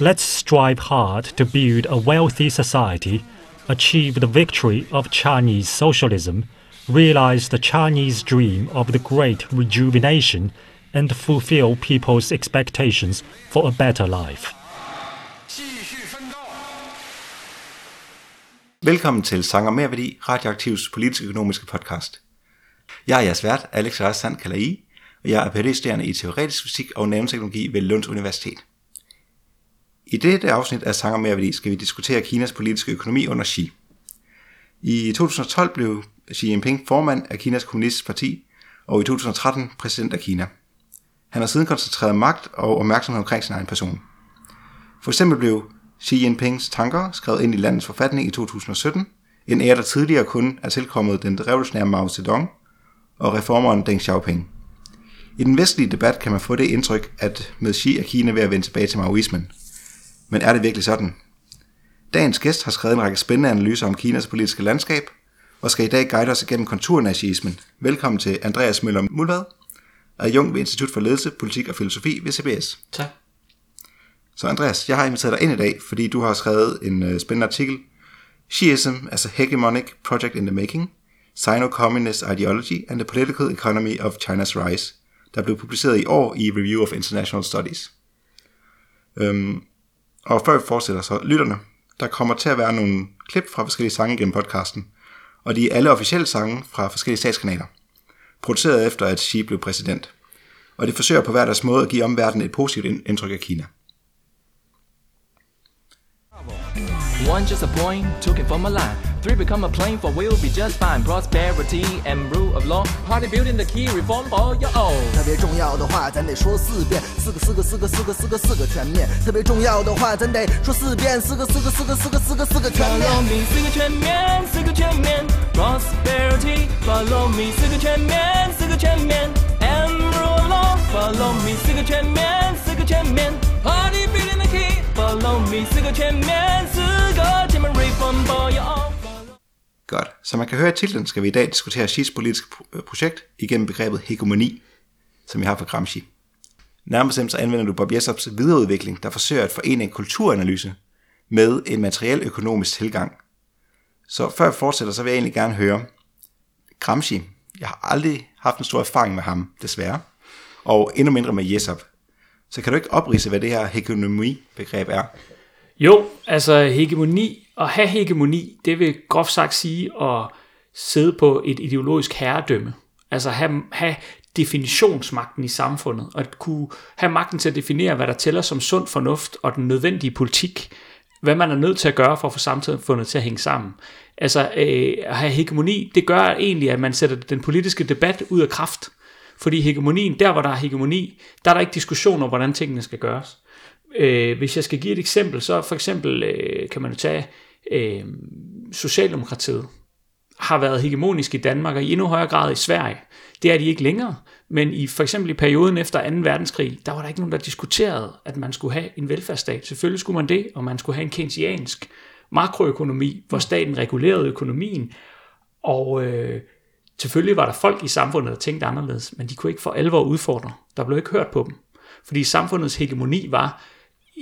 Let's strive hard to build a wealthy society, achieve the victory of Chinese socialism, realize the Chinese dream of the great rejuvenation, and fulfill people's expectations for a better life. Velkommen til Sanger Mere Værdi, Radioaktivs politisk-økonomiske podcast. Jeg er jeres vært, Alex Rassan Kalai, og jeg er phd i teoretisk fysik og nanoteknologi ved Lunds Universitet. I dette afsnit af Sanger Mere Værdi skal vi diskutere Kinas politiske økonomi under Xi. I 2012 blev Xi Jinping formand af Kinas Kommunistiske Parti, og i 2013 præsident af Kina. Han har siden koncentreret magt og opmærksomhed omkring sin egen person. For eksempel blev Xi Jinpings tanker skrevet ind i landets forfatning i 2017, en ære, der tidligere kun er tilkommet den revolutionære Mao Zedong og reformeren Deng Xiaoping. I den vestlige debat kan man få det indtryk, at med Xi er Kina ved at vende tilbage til maoismen. Men er det virkelig sådan? Dagens gæst har skrevet en række spændende analyser om Kinas politiske landskab, og skal i dag guide os igennem konturen af Xiismen. Velkommen til Andreas Møller Mulvad, adjunkt ved Institut for Ledelse, Politik og Filosofi ved CBS. Tak. Så Andreas, jeg har inviteret dig ind i dag, fordi du har skrevet en uh, spændende artikel, Shiism as a Hegemonic Project in the Making, Sino-Communist Ideology and the Political Economy of China's Rise, der blev publiceret i år i Review of International Studies. Øhm, og før vi fortsætter, så lytterne, der kommer til at være nogle klip fra forskellige sange gennem podcasten, og de er alle officielle sange fra forskellige statskanaler, produceret efter at Xi blev præsident. Og det forsøger på hver deres måde at give omverdenen et positivt indtryk af Kina. One just a point, took it from a line. Three become a plane for we'll be just fine. Prosperity and rule of law. Party building the key reform for your own. 特别重要的话，咱得说四遍，四个四个四个四个四个四个全面。特别重要的话，咱得说四遍，四个四个四个四个四个四个全面。Follow me，四个全面，四个全面。Prosperity, follow me，四个全面，四个全面。And rule of law, follow me，四个全面，四个全面。Party building the key, follow me，四个全面，四个全面 reform for your own. Godt. Som man kan høre i titlen, skal vi i dag diskutere Xi's politiske øh, projekt igennem begrebet hegemoni, som vi har fra Gramsci. Nærmest så anvender du Bob Jessops videreudvikling, der forsøger at forene en kulturanalyse med en materiel økonomisk tilgang. Så før jeg fortsætter, så vil jeg egentlig gerne høre, Gramsci, jeg har aldrig haft en stor erfaring med ham, desværre, og endnu mindre med Jessop. Så kan du ikke oprise, hvad det her hegemoni-begreb er? Jo, altså hegemoni, at have hegemoni, det vil groft sagt sige at sidde på et ideologisk herredømme. Altså have, have definitionsmagten i samfundet, og at kunne have magten til at definere, hvad der tæller som sund fornuft og den nødvendige politik, hvad man er nødt til at gøre for at få samfundet til at hænge sammen. Altså øh, at have hegemoni, det gør egentlig, at man sætter den politiske debat ud af kraft. Fordi hegemonien, der hvor der er hegemoni, der er der ikke diskussion om, hvordan tingene skal gøres. Øh, hvis jeg skal give et eksempel, så for eksempel øh, kan man jo tage øh, Socialdemokratiet har været hegemonisk i Danmark og i endnu højere grad i Sverige. Det er de ikke længere, men i for eksempel i perioden efter 2. verdenskrig, der var der ikke nogen, der diskuterede, at man skulle have en velfærdsstat. Selvfølgelig skulle man det, og man skulle have en keynesiansk makroøkonomi, hvor staten regulerede økonomien, og øh, selvfølgelig var der folk i samfundet, der tænkte anderledes, men de kunne ikke for alvor udfordre. Der blev ikke hørt på dem, fordi samfundets hegemoni var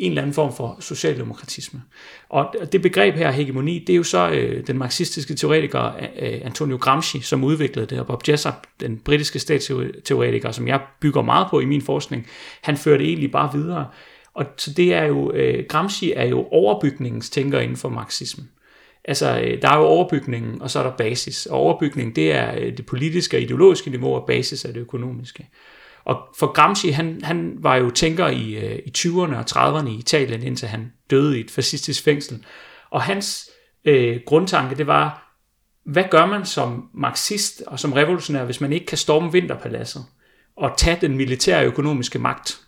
en eller anden form for socialdemokratisme. Og det begreb her, hegemoni, det er jo så øh, den marxistiske teoretiker øh, Antonio Gramsci, som udviklede det, og Bob Jessup, den britiske statsteoretiker, som jeg bygger meget på i min forskning, han fører det egentlig bare videre. Og så det er jo, øh, Gramsci er jo overbygningens tænker inden for marxismen. Altså, øh, der er jo overbygningen, og så er der basis. Og overbygningen, det er øh, det politiske og ideologiske niveau, og basis er det økonomiske. Og for Gramsci, han, han var jo tænker i, øh, i 20'erne og 30'erne i Italien, indtil han døde i et fascistisk fængsel. Og hans øh, grundtanke, det var, hvad gør man som marxist og som revolutionær, hvis man ikke kan storme vinterpaladset og tage den militære økonomiske magt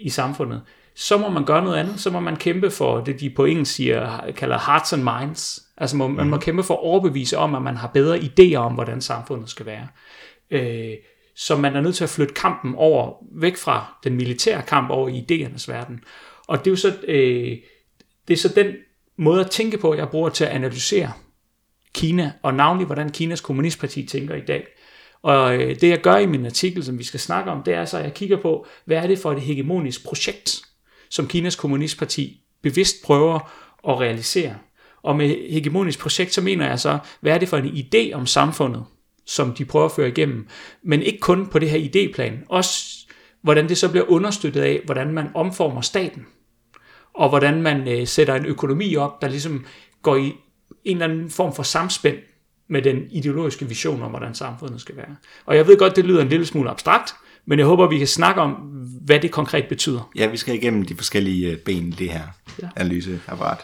i samfundet? så må man gøre noget andet. Så må man kæmpe for det, de på engelsk siger, kalder hearts and minds. Altså må, man må kæmpe for at overbevise om, at man har bedre idéer om, hvordan samfundet skal være. Øh, så man er nødt til at flytte kampen over, væk fra den militære kamp over i idéernes verden. Og det er jo så, øh, det er så den måde at tænke på, jeg bruger til at analysere Kina, og navnlig hvordan Kinas kommunistparti tænker i dag. Og øh, det jeg gør i min artikel, som vi skal snakke om, det er så, at jeg kigger på, hvad er det for et hegemonisk projekt, som Kinas kommunistparti bevidst prøver at realisere. Og med hegemonisk projekt, så mener jeg så, hvad er det for en idé om samfundet, som de prøver at føre igennem. Men ikke kun på det her idéplan, også hvordan det så bliver understøttet af, hvordan man omformer staten, og hvordan man øh, sætter en økonomi op, der ligesom går i en eller anden form for samspænd med den ideologiske vision om, hvordan samfundet skal være. Og jeg ved godt, det lyder en lille smule abstrakt, men jeg håber, vi kan snakke om, hvad det konkret betyder. Ja, vi skal igennem de forskellige øh, ben i det her Ja. analyseapparat.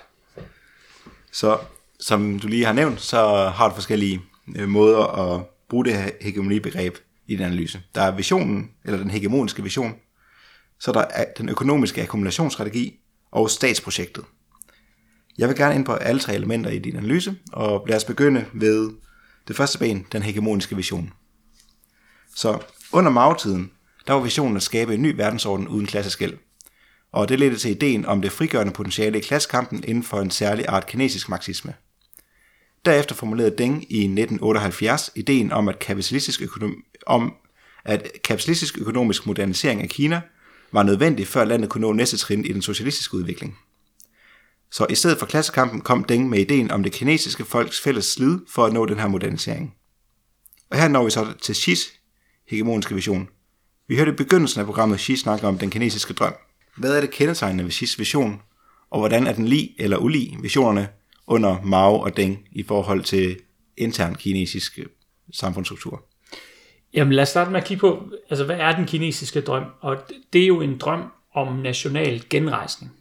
Så som du lige har nævnt, så har du forskellige øh, måder at bruge det her hegemonibegreb i den analyse. Der er visionen, eller den hegemoniske vision, så der er den økonomiske akkumulationsstrategi og statsprojektet. Jeg vil gerne ind på alle tre elementer i din analyse, og lad os begynde ved det første ben, den hegemoniske vision. Så under Mao-tiden, der var visionen at skabe en ny verdensorden uden klasseskæld. Og det ledte til ideen om det frigørende potentiale i klassekampen inden for en særlig art kinesisk marxisme. Derefter formulerede Deng i 1978 ideen om, at kapitalistisk, økonom- om, at kapitalistisk økonomisk modernisering af Kina var nødvendig, før landet kunne nå næste trin i den socialistiske udvikling. Så i stedet for klassekampen kom Deng med ideen om det kinesiske folks fælles slid for at nå den her modernisering. Og her når vi så til Xis hegemoniske vision. Vi hørte i begyndelsen af programmet Xi snakke om den kinesiske drøm. Hvad er det kendetegnende ved Xis vision, og hvordan er den lig eller ulig visionerne under Mao og Deng i forhold til intern kinesisk øh, samfundsstruktur? Jamen lad os starte med at kigge på, altså hvad er den kinesiske drøm? Og det er jo en drøm om national genrejsning.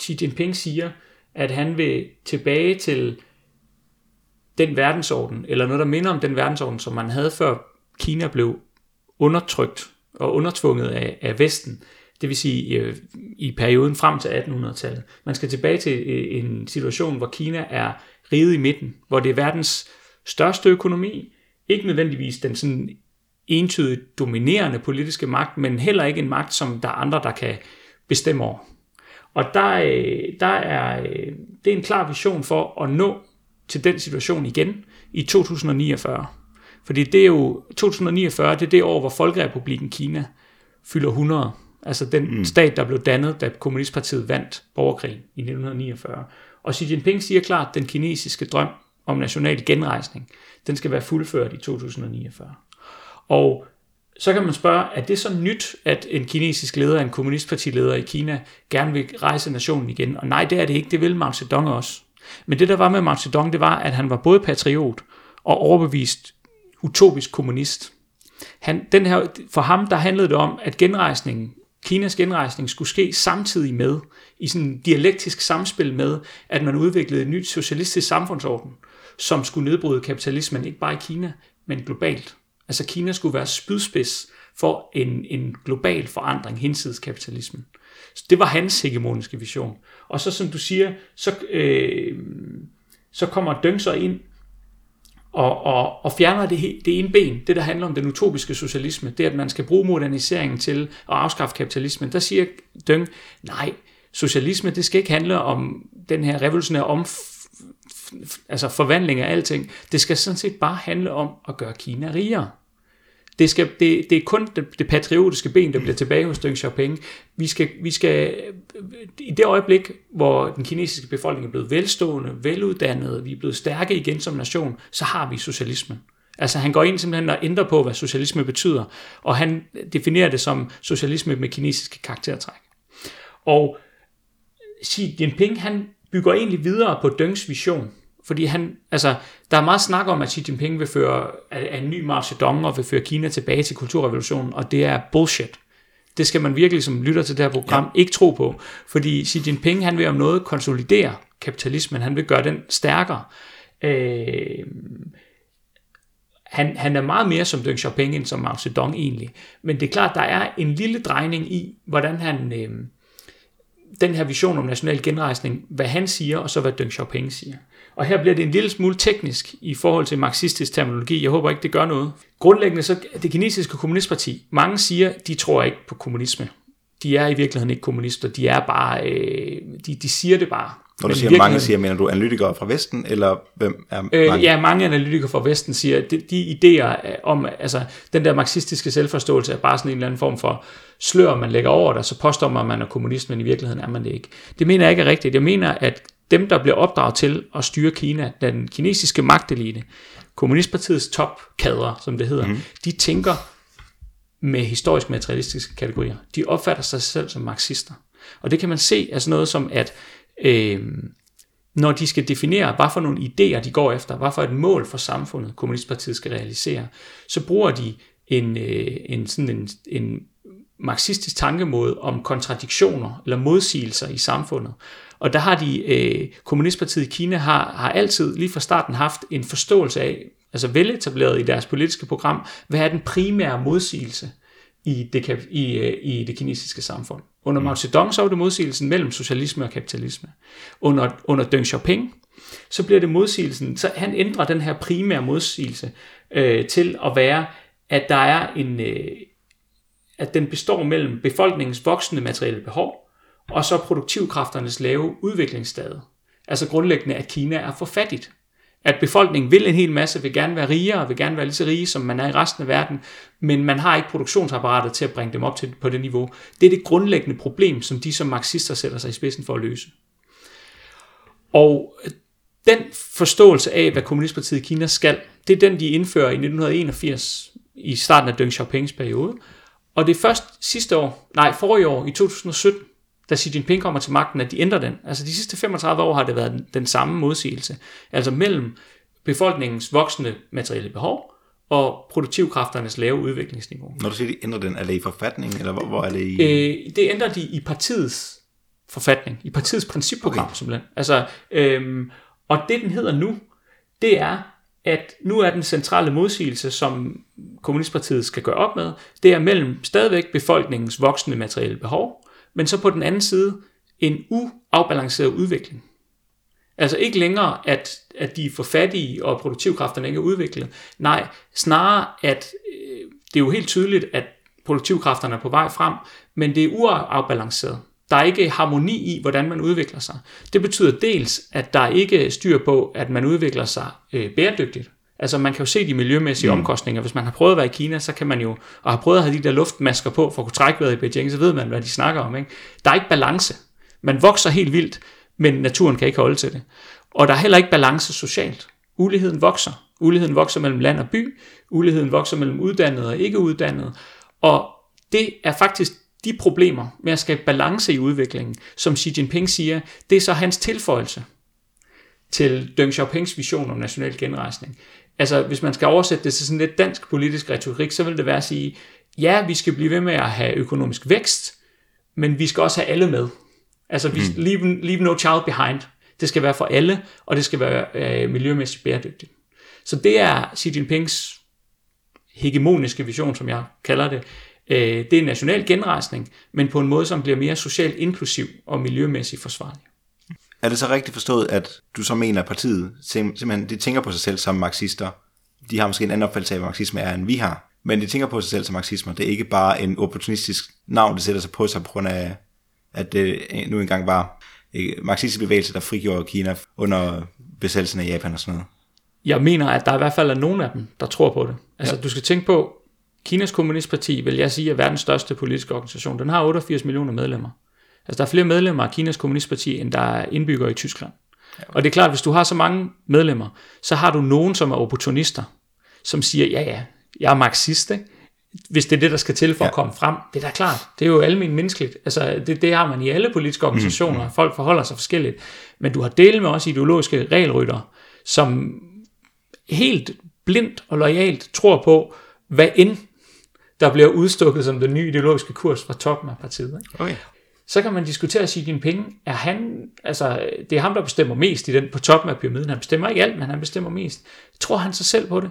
Xi Jinping siger, at han vil tilbage til den verdensorden, eller noget, der minder om den verdensorden, som man havde før Kina blev undertrykt og undertvunget af, af Vesten. Det vil sige øh, i perioden frem til 1800-tallet. Man skal tilbage til øh, en situation, hvor Kina er riget i midten, hvor det er verdens største økonomi, ikke nødvendigvis den sådan entydigt dominerende politiske magt, men heller ikke en magt, som der er andre, der kan bestemme over. Og der, øh, der er, øh, det er en klar vision for at nå til den situation igen i 2049. Fordi det er jo 2049, det er det år, hvor Folkerepubliken Kina fylder 100. Altså den mm. stat, der blev dannet, da Kommunistpartiet vandt borgerkrigen i 1949. Og Xi Jinping siger klart, at den kinesiske drøm om national genrejsning, den skal være fuldført i 2049. Og så kan man spørge, er det så nyt, at en kinesisk leder, en kommunistpartileder i Kina, gerne vil rejse nationen igen? Og nej, det er det ikke. Det vil Mao Zedong også. Men det, der var med Mao Zedong, det var, at han var både patriot og overbevist utopisk kommunist. Han, den her, for ham, der handlede det om, at genrejsningen, Kinas genrejsning skulle ske samtidig med, i sådan en dialektisk samspil med, at man udviklede en ny socialistisk samfundsorden, som skulle nedbryde kapitalismen, ikke bare i Kina, men globalt. Altså Kina skulle være spydspids for en, en global forandring hinsides kapitalismen. Så det var hans hegemoniske vision. Og så som du siger, så, øh, så kommer Deng så ind og, og, og fjerner det, det ene ben, det der handler om den utopiske socialisme, det at man skal bruge moderniseringen til at afskaffe kapitalismen. Der siger Døng, nej, socialisme det skal ikke handle om den her revolutionære om altså forvandling af alting. Det skal sådan set bare handle om at gøre Kina rigere. Det, skal, det, det er kun det, det patriotiske ben, der bliver tilbage hos Deng Xiaoping. Vi skal, vi skal, I det øjeblik, hvor den kinesiske befolkning er blevet velstående, veluddannet, vi er blevet stærke igen som nation, så har vi socialismen. Altså han går ind simpelthen og ændrer på, hvad socialisme betyder, og han definerer det som socialisme med kinesiske karaktertræk. Og Xi Jinping, han bygger egentlig videre på Dengs vision, fordi han, altså, der er meget snak om, at Xi Jinping vil føre af en ny Mao Zedong og vil føre Kina tilbage til kulturrevolutionen, og det er bullshit. Det skal man virkelig, som lytter til det her program, ja. ikke tro på. Fordi Xi Jinping, han vil om noget konsolidere kapitalismen, han vil gøre den stærkere. Øh, han, han er meget mere som Deng Xiaoping end som Mao Zedong egentlig. Men det er klart, der er en lille drejning i, hvordan han, øh, den her vision om national genrejsning, hvad han siger, og så hvad Deng Xiaoping siger. Og her bliver det en lille smule teknisk i forhold til marxistisk terminologi. Jeg håber ikke, det gør noget. Grundlæggende så det kinesiske kommunistparti, mange siger, de tror ikke på kommunisme. De er i virkeligheden ikke kommunister, de er bare, øh, de, de siger det bare. Når du Men siger mange, siger, mener du analytikere fra Vesten, eller hvem er Øh, mange? ja, mange analytikere fra Vesten siger, at de, de idéer øh, om, altså den der marxistiske selvforståelse er bare sådan en eller anden form for slør, man lægger over det, så påstår man, at man er kommunist, men i virkeligheden er man det ikke. Det mener jeg ikke er rigtigt. Jeg mener, at dem, der bliver opdraget til at styre Kina, den kinesiske magtelite, kommunistpartiets topkadre, som det hedder, mm. de tænker med historisk materialistiske kategorier. De opfatter sig selv som marxister. Og det kan man se af sådan noget som, at øh, når de skal definere, hvad for nogle idéer de går efter, hvad for et mål for samfundet, Kommunistpartiet skal realisere, så bruger de en, øh, en, sådan en, en marxistisk tankemåde om kontradiktioner eller modsigelser i samfundet. Og der har de, øh, Kommunistpartiet i Kina har, har altid lige fra starten haft en forståelse af, altså veletableret i deres politiske program, hvad er den primære modsigelse i det, i, øh, i det kinesiske samfund. Under Mao Zedong så var det modsigelsen mellem socialisme og kapitalisme. Under, under Deng Xiaoping, så bliver det modsigelsen, så han ændrer den her primære modsigelse øh, til at være, at der er en, øh, at den består mellem befolkningens voksende materielle behov, og så produktivkræfternes lave udviklingsstade. Altså grundlæggende, at Kina er for fattigt. At befolkningen vil en hel masse, vil gerne være rigere, vil gerne være lige så rige, som man er i resten af verden, men man har ikke produktionsapparatet til at bringe dem op til på det niveau. Det er det grundlæggende problem, som de som marxister sætter sig i spidsen for at løse. Og den forståelse af, hvad Kommunistpartiet i Kina skal, det er den, de indfører i 1981, i starten af Deng Xiaopings periode. Og det er først sidste år, nej, forrige år, i 2017, da Xi Jinping kommer til magten, at de ændrer den. Altså de sidste 35 år har det været den, den samme modsigelse. Altså mellem befolkningens voksende materielle behov og produktivkræfternes lave udviklingsniveau. Når du siger, de ændrer den, er det i forfatning, eller hvor, hvor er det i... Øh, det ændrer de i partiets forfatning, i partiets principprogram okay. simpelthen. Altså, øhm, og det den hedder nu, det er, at nu er den centrale modsigelse, som Kommunistpartiet skal gøre op med, det er mellem stadigvæk befolkningens voksende materielle behov, men så på den anden side en uafbalanceret udvikling. Altså ikke længere, at, at de er for fattige, og produktivkræfterne ikke er udviklet. Nej, snarere, at øh, det er jo helt tydeligt, at produktivkræfterne er på vej frem, men det er uafbalanceret. Der er ikke harmoni i, hvordan man udvikler sig. Det betyder dels, at der ikke er styr på, at man udvikler sig øh, bæredygtigt. Altså man kan jo se de miljømæssige mm. omkostninger. Hvis man har prøvet at være i Kina, så kan man jo, og har prøvet at have de der luftmasker på for at kunne trække vejret i Beijing, så ved man, hvad de snakker om. Ikke? Der er ikke balance. Man vokser helt vildt, men naturen kan ikke holde til det. Og der er heller ikke balance socialt. Uligheden vokser. Uligheden vokser mellem land og by. Uligheden vokser mellem uddannede og ikke uddannede. Og det er faktisk de problemer med at skabe balance i udviklingen, som Xi Jinping siger, det er så hans tilføjelse til Deng Xiaopings vision om national genrejsning. Altså, hvis man skal oversætte det til sådan lidt dansk politisk retorik, så vil det være at sige, ja, vi skal blive ved med at have økonomisk vækst, men vi skal også have alle med. Altså, vi, mm. leave, leave no child behind. Det skal være for alle, og det skal være øh, miljømæssigt bæredygtigt. Så det er Xi Jinpings hegemoniske vision, som jeg kalder det. Øh, det er national genrejsning, men på en måde, som bliver mere socialt inklusiv og miljømæssigt forsvarlig. Er det så rigtigt forstået, at du så mener, at partiet sim- simpelthen de tænker på sig selv som marxister? De har måske en anden opfattelse af, hvad marxisme er, end vi har. Men de tænker på sig selv som marxismer. Det er ikke bare en opportunistisk navn, der sætter sig på sig på grund af, at det nu engang var en marxistisk bevægelse, der frigjorde Kina under besættelsen af Japan og sådan noget. Jeg mener, at der i hvert fald er nogen af dem, der tror på det. Altså, ja. du skal tænke på, Kinas Kommunistparti, vil jeg sige, er verdens største politiske organisation. Den har 88 millioner medlemmer. Altså, der er flere medlemmer af Kinas Kommunistparti, end der er indbyggere i Tyskland. Og det er klart, hvis du har så mange medlemmer, så har du nogen, som er opportunister, som siger, ja ja, jeg er marxist, ikke? hvis det er det, der skal til for ja. at komme frem. Det er da klart. Det er jo almindeligt menneskeligt. Altså, det, det har man i alle politiske organisationer. Mm. Folk forholder sig forskelligt. Men du har delt med også ideologiske regelrytter, som helt blindt og lojalt tror på, hvad end der bliver udstukket som den nye ideologiske kurs fra toppen af partiet. Ikke? Okay. Så kan man diskutere Xi Jinping. Er han, altså, det er ham, der bestemmer mest i den på toppen af pyramiden. Han bestemmer ikke alt, men han bestemmer mest. Tror han sig selv på det?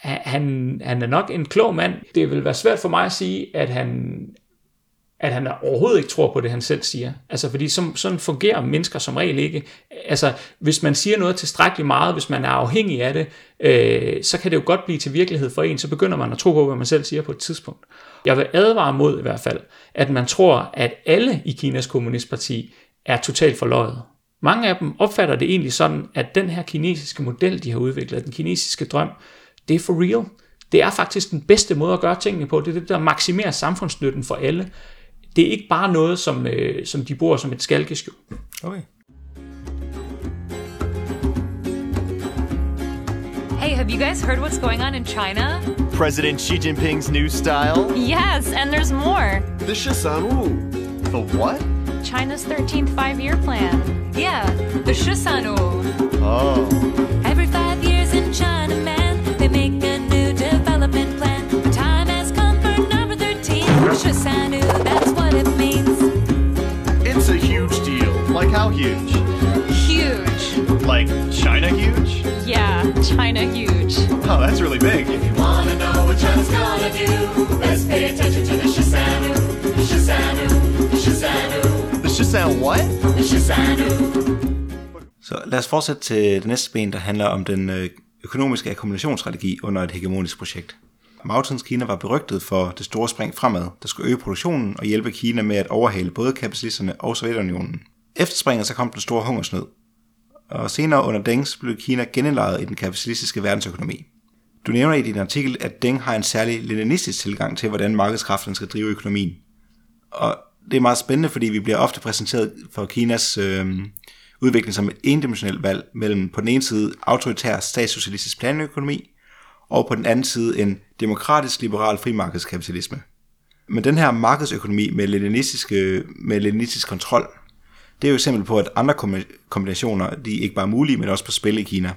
Han, han er nok en klog mand. Det vil være svært for mig at sige, at han at han overhovedet ikke tror på det, han selv siger. Altså, fordi som, sådan fungerer mennesker som regel ikke. Altså, hvis man siger noget tilstrækkeligt meget, hvis man er afhængig af det, øh, så kan det jo godt blive til virkelighed for en, så begynder man at tro på, hvad man selv siger på et tidspunkt. Jeg vil advare mod i hvert fald, at man tror, at alle i Kinas kommunistparti er totalt forløjet. Mange af dem opfatter det egentlig sådan, at den her kinesiske model, de har udviklet, den kinesiske drøm, det er for real. Det er faktisk den bedste måde at gøre tingene på. Det er det, der maksimerer samfundsnytten for alle. Det er ikke bare noget, som, øh, som de bruger som et skalkeskjul. Okay. Hey, have you guys heard what's going on in China? President Xi Jinping's new style? Yes, and there's more. The Shisanu. The what? China's 13th five year plan. Yeah, the Shisanu. Oh. Every five years in China, man, they make a new development plan. The time has come for number 13. Shisanu, huge? Huge. Like China huge? Yeah, China huge. Oh, that's really big. Wanna know what China's gonna do? Let's pay attention to the Shisanu. The Shisanu. The Shisanu what? The Shisanu. Så lad os fortsætte til det næste ben, der handler om den øh, økonomiske akkumulationsstrategi under et hegemonisk projekt. Mao Zedongs Kina var berygtet for det store spring fremad, der skulle øge produktionen og hjælpe Kina med at overhale både kapitalisterne og Sovjetunionen. Efter springet så kom den store hungersnød, og senere under Dengs blev Kina genindlejet i den kapitalistiske verdensøkonomi. Du nævner i din artikel, at Deng har en særlig leninistisk tilgang til, hvordan markedskræfterne skal drive økonomien. Og det er meget spændende, fordi vi bliver ofte præsenteret for Kinas øh, udvikling som et endimensionelt valg mellem på den ene side autoritær statssocialistisk planøkonomi, og på den anden side en demokratisk liberal frimarkedskapitalisme. Men den her markedsøkonomi med leninistiske, øh, med leninistisk kontrol, det er jo et eksempel på, at andre kombi- kombinationer, de er ikke bare mulige, men også på spil i Kina.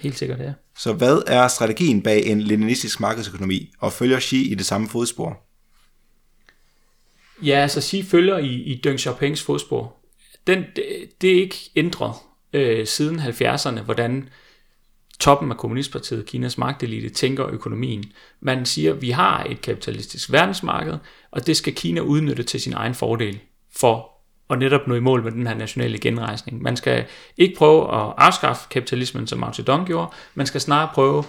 Helt sikkert, ja. Så hvad er strategien bag en leninistisk markedsøkonomi, og følger Xi i det samme fodspor? Ja, altså Xi følger i, i Deng Xiaopings fodspor. Den, det, det er ikke ændret øh, siden 70'erne, hvordan toppen af Kommunistpartiet, Kinas magtelite, tænker økonomien. Man siger, at vi har et kapitalistisk verdensmarked, og det skal Kina udnytte til sin egen fordel for og netop nå i mål med den her nationale genrejsning. Man skal ikke prøve at afskaffe kapitalismen, som Mao Zedong gjorde, man skal snarere prøve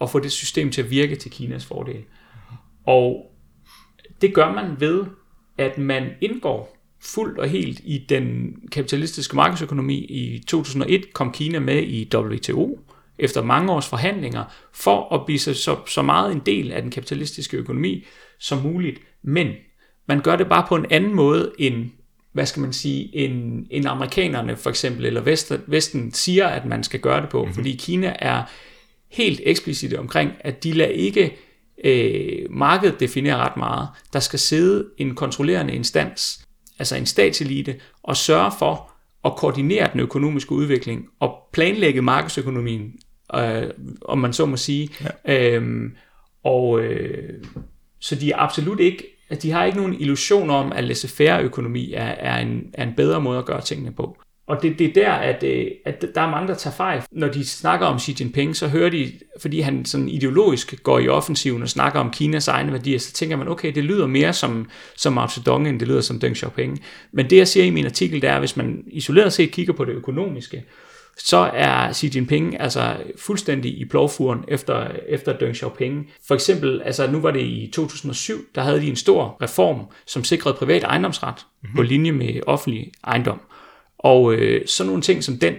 at få det system til at virke til Kinas fordel. Og det gør man ved, at man indgår fuldt og helt i den kapitalistiske markedsøkonomi. I 2001 kom Kina med i WTO efter mange års forhandlinger for at blive så, så, så meget en del af den kapitalistiske økonomi som muligt. Men man gør det bare på en anden måde end hvad skal man sige, end, end amerikanerne for eksempel, eller Vesten, Vesten siger, at man skal gøre det på. Mm-hmm. Fordi Kina er helt eksplicit omkring, at de lader ikke øh, markedet definere ret meget. Der skal sidde en kontrollerende instans, altså en statselite, og sørge for at koordinere den økonomiske udvikling og planlægge markedsøkonomien, øh, om man så må sige. Ja. Øhm, og øh, så de er absolut ikke, at de har ikke nogen illusion om, at laissez-faire økonomi er, er, en, er en bedre måde at gøre tingene på. Og det, det er der, at, øh, at der er mange, der tager fejl. Når de snakker om Xi Jinping, så hører de, fordi han sådan ideologisk går i offensiven og snakker om Kinas egne værdier, så tænker man, okay, det lyder mere som, som Mao Zedong, end det lyder som Deng Xiaoping. Men det, jeg siger i min artikel, det er, at hvis man isoleret set kigger på det økonomiske, så er Xi Jinping altså fuldstændig i plovfuren efter, efter Deng Xiaoping. For eksempel, altså nu var det i 2007, der havde de en stor reform, som sikrede privat ejendomsret mm-hmm. på linje med offentlig ejendom. Og øh, sådan nogle ting som den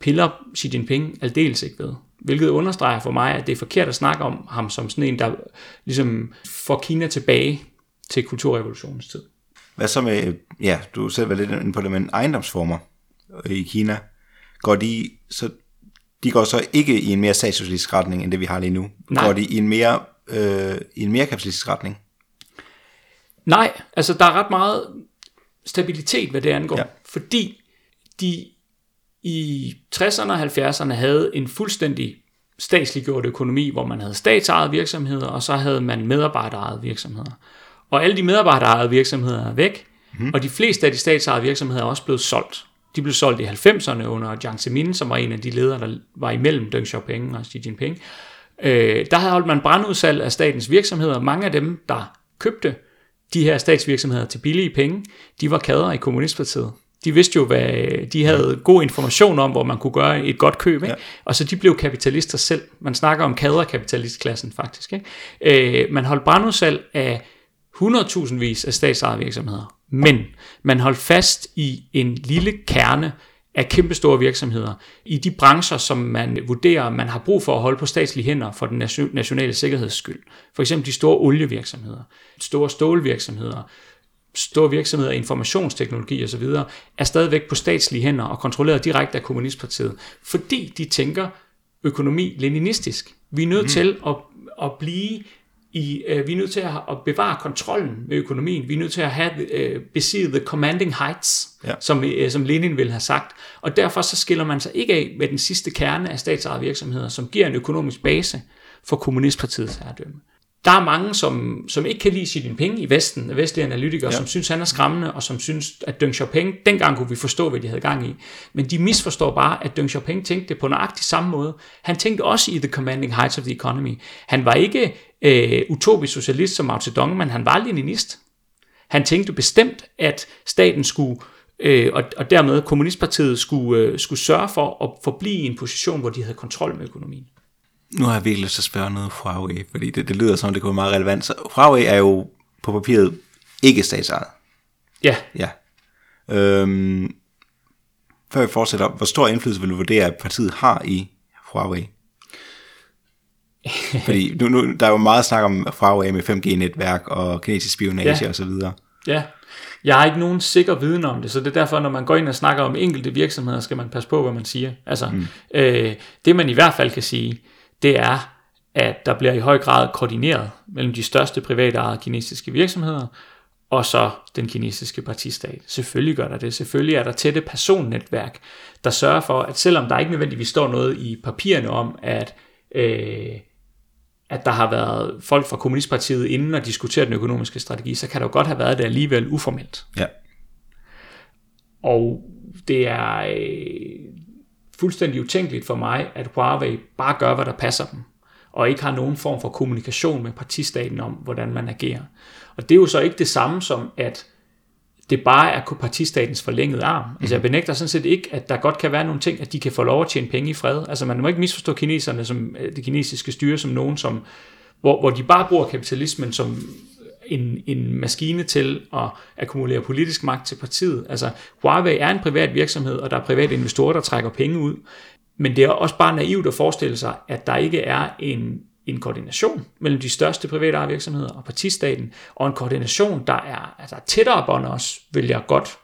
piller Xi Jinping aldeles ikke ved. Hvilket understreger for mig, at det er forkert at snakke om ham som sådan en, der ligesom får Kina tilbage til kulturrevolutionens tid. Hvad så med, ja, du selv var lidt inde på det, men ejendomsformer i Kina, går de, så, de går så ikke i en mere statssocialistisk retning, end det vi har lige nu. Nej. Går de i en mere, øh, i en mere kapitalistisk retning? Nej, altså der er ret meget stabilitet, hvad det angår. Ja. Fordi de i 60'erne og 70'erne havde en fuldstændig statsliggjort økonomi, hvor man havde statsejede virksomheder, og så havde man medarbejderejede virksomheder. Og alle de medarbejderejede virksomheder er væk, mm. og de fleste af de statsejede virksomheder er også blevet solgt. De blev solgt i 90'erne under Jiang Zemin, som var en af de ledere, der var imellem Deng Xiaoping og Xi Jinping. Øh, der havde holdt man brandudsalg af statens virksomheder. Mange af dem, der købte, de her statsvirksomheder til billige penge, de var kader i kommunistpartiet. De vidste jo, hvad de havde god information om, hvor man kunne gøre et godt køb, ikke? Ja. og så de blev kapitalister selv. Man snakker om kaderkapitalistklassen faktisk. Ikke? Øh, man holdt brandudsalg af 100.000 vis af statsejede virksomheder, men man holdt fast i en lille kerne af kæmpestore virksomheder i de brancher, som man vurderer, man har brug for at holde på statslige hænder for den nation- nationale sikkerheds skyld. For eksempel de store olievirksomheder, store stålvirksomheder, store virksomheder informationsteknologi osv., er stadigvæk på statslige hænder og kontrolleret direkte af Kommunistpartiet, fordi de tænker økonomi leninistisk. Vi er nødt mm. til at, at blive i, øh, vi er nødt til at, bevare kontrollen med økonomien. Vi er nødt til at have øh, besidde the commanding heights, ja. som, øh, som Lenin ville have sagt. Og derfor så skiller man sig ikke af med den sidste kerne af statsejede virksomheder, som giver en økonomisk base for Kommunistpartiets herredømme. Der er mange, som, som ikke kan lide Xi Jinping i Vesten, vestlige analytikere, ja. som synes, han er skræmmende, og som synes, at Deng Xiaoping, dengang kunne vi forstå, hvad de havde gang i. Men de misforstår bare, at Deng Xiaoping tænkte på nøjagtig samme måde. Han tænkte også i The Commanding Heights of the Economy. Han var ikke øh, utopisk socialist som Mao Zedong, men han var leninist. Han tænkte bestemt, at staten skulle, øh, og, og dermed kommunistpartiet skulle, øh, skulle sørge for at forblive i en position, hvor de havde kontrol med økonomien. Nu har jeg virkelig lyst til at spørge noget Huawei, fordi det, det lyder som, det kunne være meget relevant. Så Huawei er jo på papiret ikke statsejet. Ja. Ja. Øhm, før vi fortsætter, hvor stor indflydelse vil du vurdere, at partiet har i Huawei? Fordi nu, nu, der er jo meget snak om Huawei med 5G-netværk og kinesisk spionage Ja. og så videre. Ja, jeg har ikke nogen sikker viden om det, så det er derfor, når man går ind og snakker om enkelte virksomheder, skal man passe på, hvad man siger. Altså, mm. øh, det man i hvert fald kan sige, det er, at der bliver i høj grad koordineret mellem de største private ejede kinesiske virksomheder, og så den kinesiske partistat. Selvfølgelig gør der det. Selvfølgelig er der tætte personnetværk, der sørger for, at selvom der ikke nødvendigvis står noget i papirerne om, at øh, at der har været folk fra Kommunistpartiet inden og diskutere den økonomiske strategi, så kan der jo godt have været det alligevel uformelt. Ja. Og det er øh, fuldstændig utænkeligt for mig, at Huawei bare gør, hvad der passer dem, og ikke har nogen form for kommunikation med partistaten om, hvordan man agerer. Og det er jo så ikke det samme som, at det bare er partistatens forlængede arm. Altså jeg benægter sådan set ikke, at der godt kan være nogle ting, at de kan få lov at tjene penge i fred. Altså man må ikke misforstå kineserne som øh, det kinesiske styre som nogen, som, hvor, hvor de bare bruger kapitalismen som en, en maskine til at akkumulere politisk magt til partiet. Altså Huawei er en privat virksomhed, og der er private investorer, der trækker penge ud. Men det er også bare naivt at forestille sig, at der ikke er en, en koordination mellem de største private virksomheder og partistaten, og en koordination, der er, altså tættere bånd os, vil jeg godt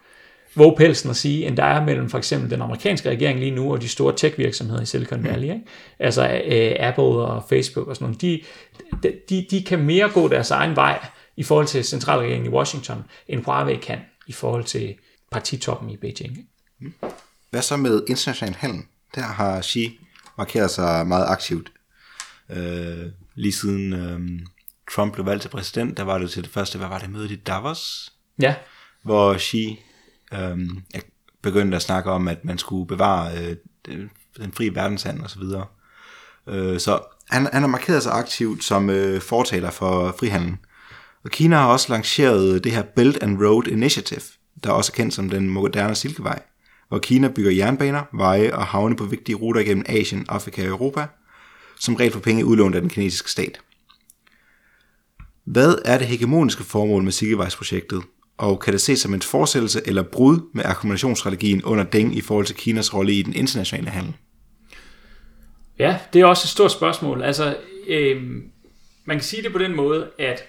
våge pelsen at sige, end der er mellem for eksempel den amerikanske regering lige nu og de store tech-virksomheder i Silicon Valley. Ikke? Altså øh, Apple og Facebook og sådan noget. De, de, de kan mere gå deres egen vej i forhold til centralregeringen i Washington, end Huawei kan i forhold til partitoppen i Beijing. Ikke? Hvad så med international handel? Der har Xi markeret sig meget aktivt. Øh, lige siden øh, Trump blev valgt til præsident, der var det til det første, hvad var det, møde i Davos? Ja, Hvor Xi øh, begyndte at snakke om, at man skulle bevare øh, den, frie verdenshandel osv. Øh, så han, han har markeret sig aktivt som øh, fortaler for frihandel. Og Kina har også lanceret det her Belt and Road Initiative, der også er kendt som den moderne silkevej, hvor Kina bygger jernbaner, veje og havne på vigtige ruter gennem Asien, Afrika og Europa, som regel for penge udlånt af den kinesiske stat. Hvad er det hegemoniske formål med Silkevejsprojektet, og kan det ses som en fortsættelse eller brud med akkumulationsstrategien under Deng i forhold til Kinas rolle i den internationale handel? Ja, det er også et stort spørgsmål. Altså, øh, man kan sige det på den måde, at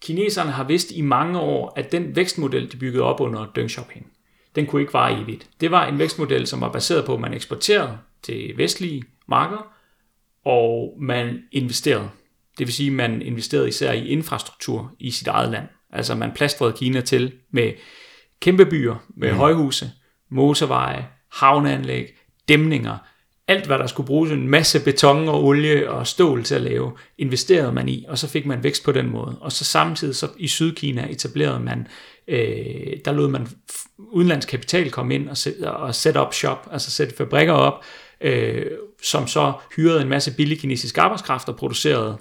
kineserne har vidst i mange år, at den vækstmodel, de byggede op under Deng Xiaoping, den kunne ikke vare evigt. Det var en vækstmodel, som var baseret på, at man eksporterede til vestlige markeder, og man investerede. Det vil sige, at man investerede især i infrastruktur i sit eget land. Altså man plastrede Kina til med kæmpe byer, med mm. højhuse, motorveje, havneanlæg, dæmninger, alt hvad der skulle bruges, en masse beton og olie og stål til at lave, investerede man i, og så fik man vækst på den måde. Og så samtidig så i Sydkina etablerede man, øh, der lod man udenlandsk kapital komme ind og, sæt, og sætte op shop, altså sætte fabrikker op, øh, som så hyrede en masse billig kinesisk arbejdskraft og producerede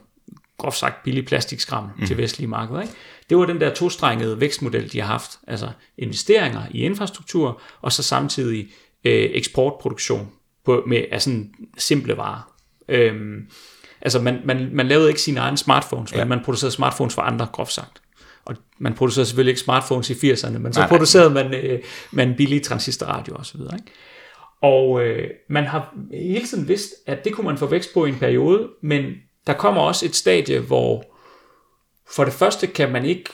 groft sagt billig plastikskram mm. til vestlige markeder. Ikke? Det var den der tostrengede vækstmodel, de har haft. Altså investeringer i infrastruktur, og så samtidig øh, eksportproduktion på, med af sådan simple varer. Øhm, altså man, man, man lavede ikke sine egne smartphones, ja. men man producerede smartphones for andre, groft sagt. Og man producerede selvfølgelig ikke smartphones i 80'erne, men så Nej, nej. producerede man, øh, man billige transistorradio videre. Ikke? Og øh, man har hele tiden vidst, at det kunne man få vækst på i en periode, men der kommer også et stadie, hvor for det første kan man ikke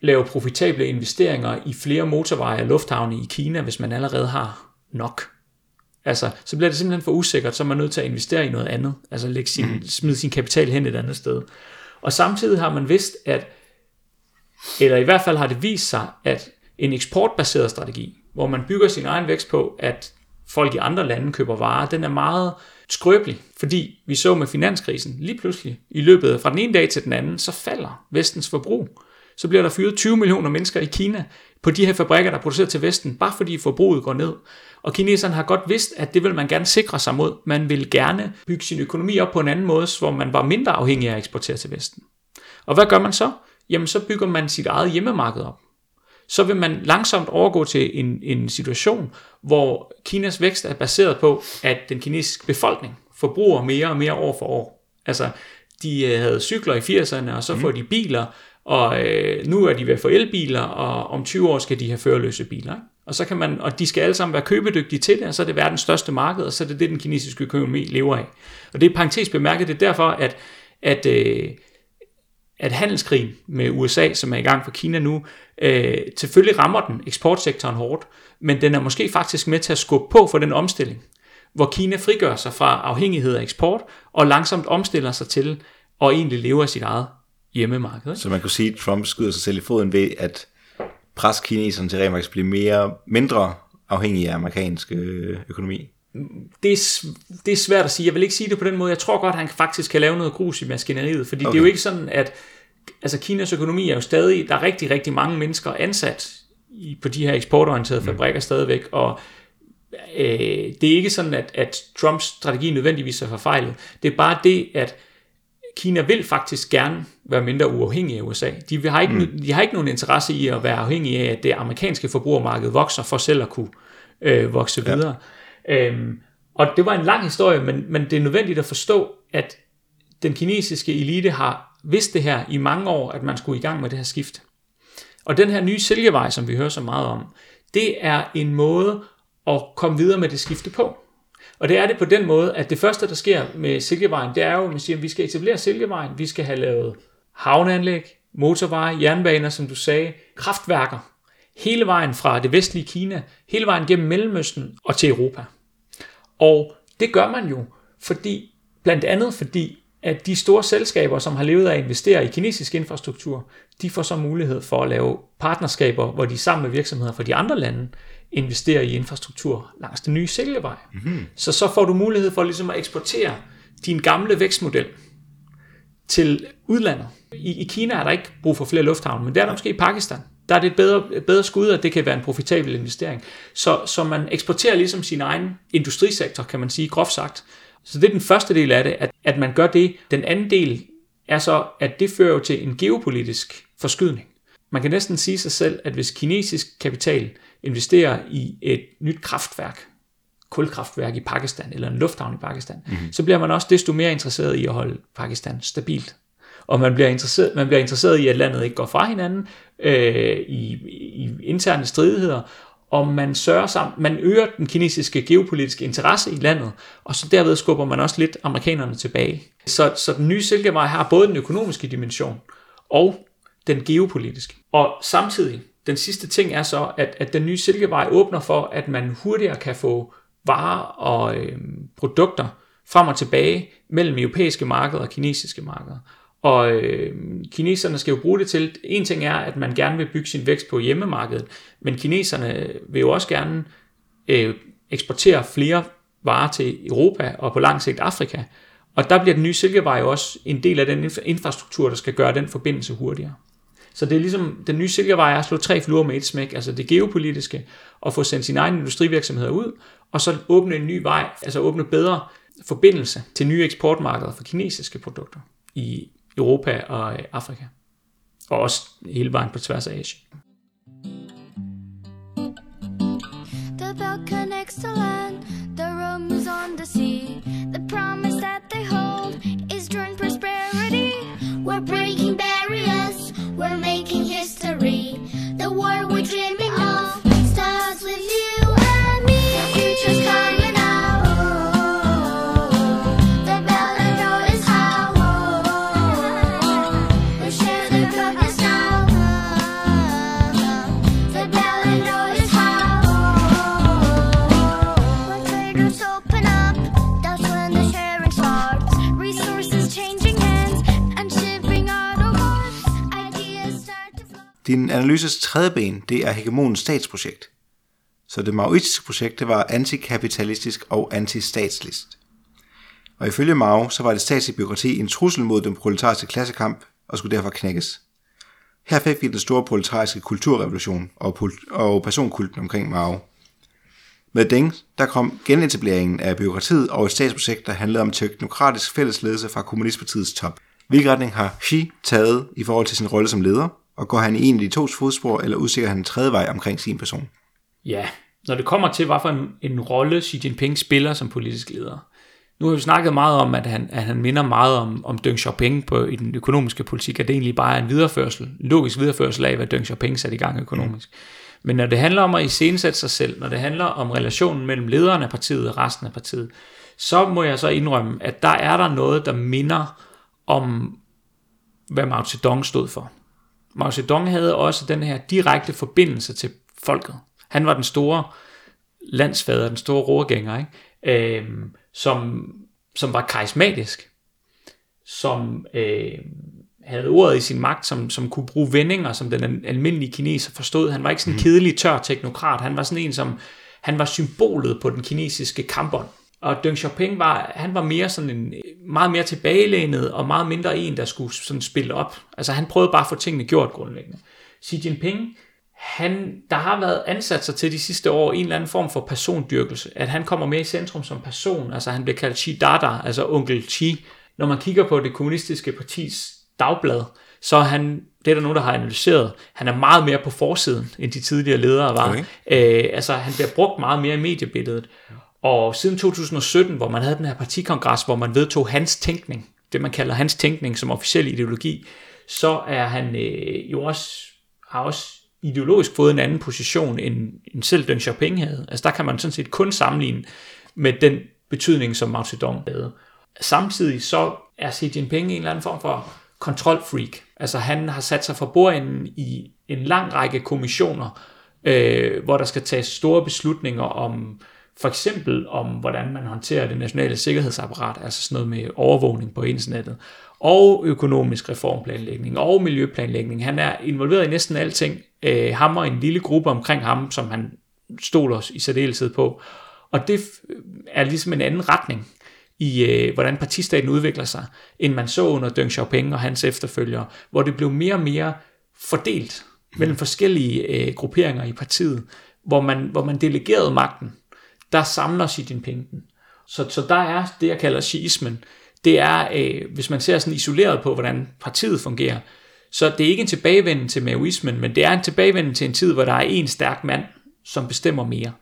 lave profitable investeringer i flere motorveje og lufthavne i Kina, hvis man allerede har nok. Altså, så bliver det simpelthen for usikkert, så er man nødt til at investere i noget andet. Altså lægge sin, mm. smide sin kapital hen et andet sted. Og samtidig har man vidst, at, eller i hvert fald har det vist sig, at en eksportbaseret strategi, hvor man bygger sin egen vækst på, at folk i andre lande køber varer, den er meget skrøbelig, fordi vi så med finanskrisen lige pludselig i løbet af fra den ene dag til den anden, så falder vestens forbrug. Så bliver der fyret 20 millioner mennesker i Kina på de her fabrikker, der producerer til Vesten, bare fordi forbruget går ned. Og kineserne har godt vidst, at det vil man gerne sikre sig mod. Man vil gerne bygge sin økonomi op på en anden måde, hvor man var mindre afhængig af at eksportere til Vesten. Og hvad gør man så? Jamen så bygger man sit eget hjemmemarked op så vil man langsomt overgå til en, en situation, hvor Kinas vækst er baseret på, at den kinesiske befolkning forbruger mere og mere år for år. Altså, de øh, havde cykler i 80'erne, og så får de biler, og øh, nu er de ved at få elbiler, og om 20 år skal de have førerløse biler. Ikke? Og, så kan man, og de skal alle sammen være købedygtige til det, og så er det verdens største marked, og så er det det, den kinesiske økonomi lever af. Og det er parentes bemærket, det er derfor, at, at øh, at handelskrigen med USA, som er i gang for Kina nu, øh, selvfølgelig rammer den eksportsektoren hårdt, men den er måske faktisk med til at skubbe på for den omstilling, hvor Kina frigør sig fra afhængighed af eksport, og langsomt omstiller sig til at egentlig leve af sit eget hjemmemarked. Ikke? Så man kunne sige, at Trump skyder sig selv i foden ved at presse kineserne til rent faktisk at blive mere, mindre afhængige af amerikansk øh, økonomi det, er, det er svært at sige. Jeg vil ikke sige det på den måde. Jeg tror godt, han faktisk kan lave noget grus i maskineriet, fordi okay. det er jo ikke sådan, at altså Kinas økonomi er jo stadig, der er rigtig, rigtig mange mennesker ansat i, på de her eksportorienterede mm. fabrikker stadigvæk, og øh, det er ikke sådan, at, at Trumps strategi nødvendigvis er forfejlet. Det er bare det, at Kina vil faktisk gerne være mindre uafhængig af USA. De, har ikke, mm. de har ikke nogen interesse i at være afhængige af, at det amerikanske forbrugermarked vokser for selv at kunne øh, vokse ja. videre. Øhm, og det var en lang historie, men, men det er nødvendigt at forstå, at den kinesiske elite har vidst det her i mange år, at man skulle i gang med det her skift. Og den her nye silkevej, som vi hører så meget om, det er en måde at komme videre med det skifte på. Og det er det på den måde, at det første, der sker med Silkevejen, det er jo, at man siger, at vi skal etablere Silkevejen, vi skal have lavet havneanlæg, motorveje, jernbaner, som du sagde, kraftværker, hele vejen fra det vestlige Kina, hele vejen gennem Mellemøsten og til Europa. Og det gør man jo, fordi, blandt andet fordi, at de store selskaber, som har levet af at investere i kinesisk infrastruktur, de får så mulighed for at lave partnerskaber, hvor de sammen med virksomheder fra de andre lande investerer i infrastruktur langs den nye Silkevej. Mm-hmm. Så så får du mulighed for ligesom at eksportere din gamle vækstmodel til udlandet. I, I Kina er der ikke brug for flere lufthavne, men det er der måske i Pakistan. Der er det et bedre, et bedre skud, at det kan være en profitabel investering. Så, så man eksporterer ligesom sin egen industrisektor, kan man sige, groft sagt. Så det er den første del af det, at, at man gør det. Den anden del er så, at det fører jo til en geopolitisk forskydning. Man kan næsten sige sig selv, at hvis kinesisk kapital investerer i et nyt kraftværk, kulkraftværk i Pakistan, eller en lufthavn i Pakistan, mm-hmm. så bliver man også desto mere interesseret i at holde Pakistan stabilt. Og man bliver interesseret, man bliver interesseret i, at landet ikke går fra hinanden øh, i, i interne stridigheder, og man sørger sammen, man øger den kinesiske geopolitiske interesse i landet, og så derved skubber man også lidt amerikanerne tilbage. Så, så den nye Silkevej har både den økonomiske dimension og den geopolitiske. Og samtidig, den sidste ting er så, at, at den nye Silkevej åbner for, at man hurtigere kan få varer og øh, produkter frem og tilbage mellem europæiske markeder og kinesiske markeder. Og øh, kineserne skal jo bruge det til, en ting er, at man gerne vil bygge sin vækst på hjemmemarkedet, men kineserne vil jo også gerne øh, eksportere flere varer til Europa og på lang sigt Afrika. Og der bliver den nye Silkevej jo også en del af den infrastruktur, der skal gøre den forbindelse hurtigere. Så det er ligesom, den nye Silkevej er at slå tre fluer med et smæk, altså det geopolitiske, og få sendt sine egne industrivirksomheder ud, og så åbne en ny vej, altså åbne bedre forbindelse til nye eksportmarkeder for kinesiske produkter i Europa og Afrika. Og også hele vejen på tværs af Asien. Din analyses tredje ben, det er hegemonens statsprojekt. Så det maoistiske projekt, det var antikapitalistisk og antistatsligt. Og ifølge Mao, så var det statslige byråkrati en trussel mod den proletariske klassekamp og skulle derfor knækkes. Her fik vi den store proletariske kulturrevolution og, og personkulten omkring Mao. Med Deng, der kom genetableringen af byråkratiet og et statsprojekt, der handlede om teknokratisk fællesledelse fra Kommunistpartiets top. Hvilken retning har Xi taget i forhold til sin rolle som leder, og går han i en af de tos fodspor, eller udsikker han en tredje vej omkring sin person? Ja, når det kommer til, hvad for en, en rolle Xi Jinping spiller som politisk leder. Nu har vi snakket meget om, at han, at han minder meget om, om Deng Xiaoping på, i den økonomiske politik, at det egentlig bare er en videreførsel, en logisk videreførsel af, hvad Deng Xiaoping satte i gang økonomisk. Mm. Men når det handler om at iscenesætte sig selv, når det handler om relationen mellem lederen af partiet og resten af partiet, så må jeg så indrømme, at der er der noget, der minder om, hvad Mao Zedong stod for. Mao Zedong havde også den her direkte forbindelse til folket. Han var den store landsfader, den store rorgænger, ikke? Øhm, som, som var karismatisk, som øh, havde ordet i sin magt, som, som kunne bruge vendinger, som den al- almindelige kineser forstod. Han var ikke sådan en kedelig, tør teknokrat. Han var sådan en, som han var symbolet på den kinesiske kampånd. Og Deng Xiaoping var, han var mere sådan en, meget mere tilbagelænet, og meget mindre en, der skulle sådan spille op. Altså han prøvede bare at få tingene gjort grundlæggende. Xi Jinping, han, der har været ansat sig til de sidste år en eller anden form for persondyrkelse, at han kommer mere i centrum som person, altså han bliver kaldt Xi Dada, altså onkel Xi. Når man kigger på det kommunistiske partis dagblad, så er han, det er der nogen, der har analyseret, han er meget mere på forsiden, end de tidligere ledere var. Okay. Øh, altså han bliver brugt meget mere i mediebilledet. Og siden 2017, hvor man havde den her partikongres, hvor man vedtog hans tænkning, det man kalder hans tænkning som officiel ideologi, så er han øh, jo også, har også ideologisk fået en anden position, end, end selv Deng Xiaoping havde. Altså der kan man sådan set kun sammenligne med den betydning, som Mao Zedong havde. Samtidig så er Xi Jinping en eller anden form for kontrolfreak. Altså han har sat sig for bordenden i en lang række kommissioner, øh, hvor der skal tages store beslutninger om for eksempel om, hvordan man håndterer det nationale sikkerhedsapparat, altså sådan noget med overvågning på internettet, og økonomisk reformplanlægning, og miljøplanlægning. Han er involveret i næsten alting. Øh, ham og en lille gruppe omkring ham, som han stoler i særdeleshed på. Og det øh, er ligesom en anden retning i, øh, hvordan partistaten udvikler sig, end man så under Deng Xiaoping og hans efterfølgere, hvor det blev mere og mere fordelt mellem forskellige øh, grupperinger i partiet, hvor man, hvor man delegerede magten. Der samler Xi Jinping den. Så, så der er det, jeg kalder shiismen. Det er, øh, hvis man ser sådan isoleret på, hvordan partiet fungerer, så det er ikke en tilbagevenden til maoismen, men det er en tilbagevenden til en tid, hvor der er en stærk mand, som bestemmer mere.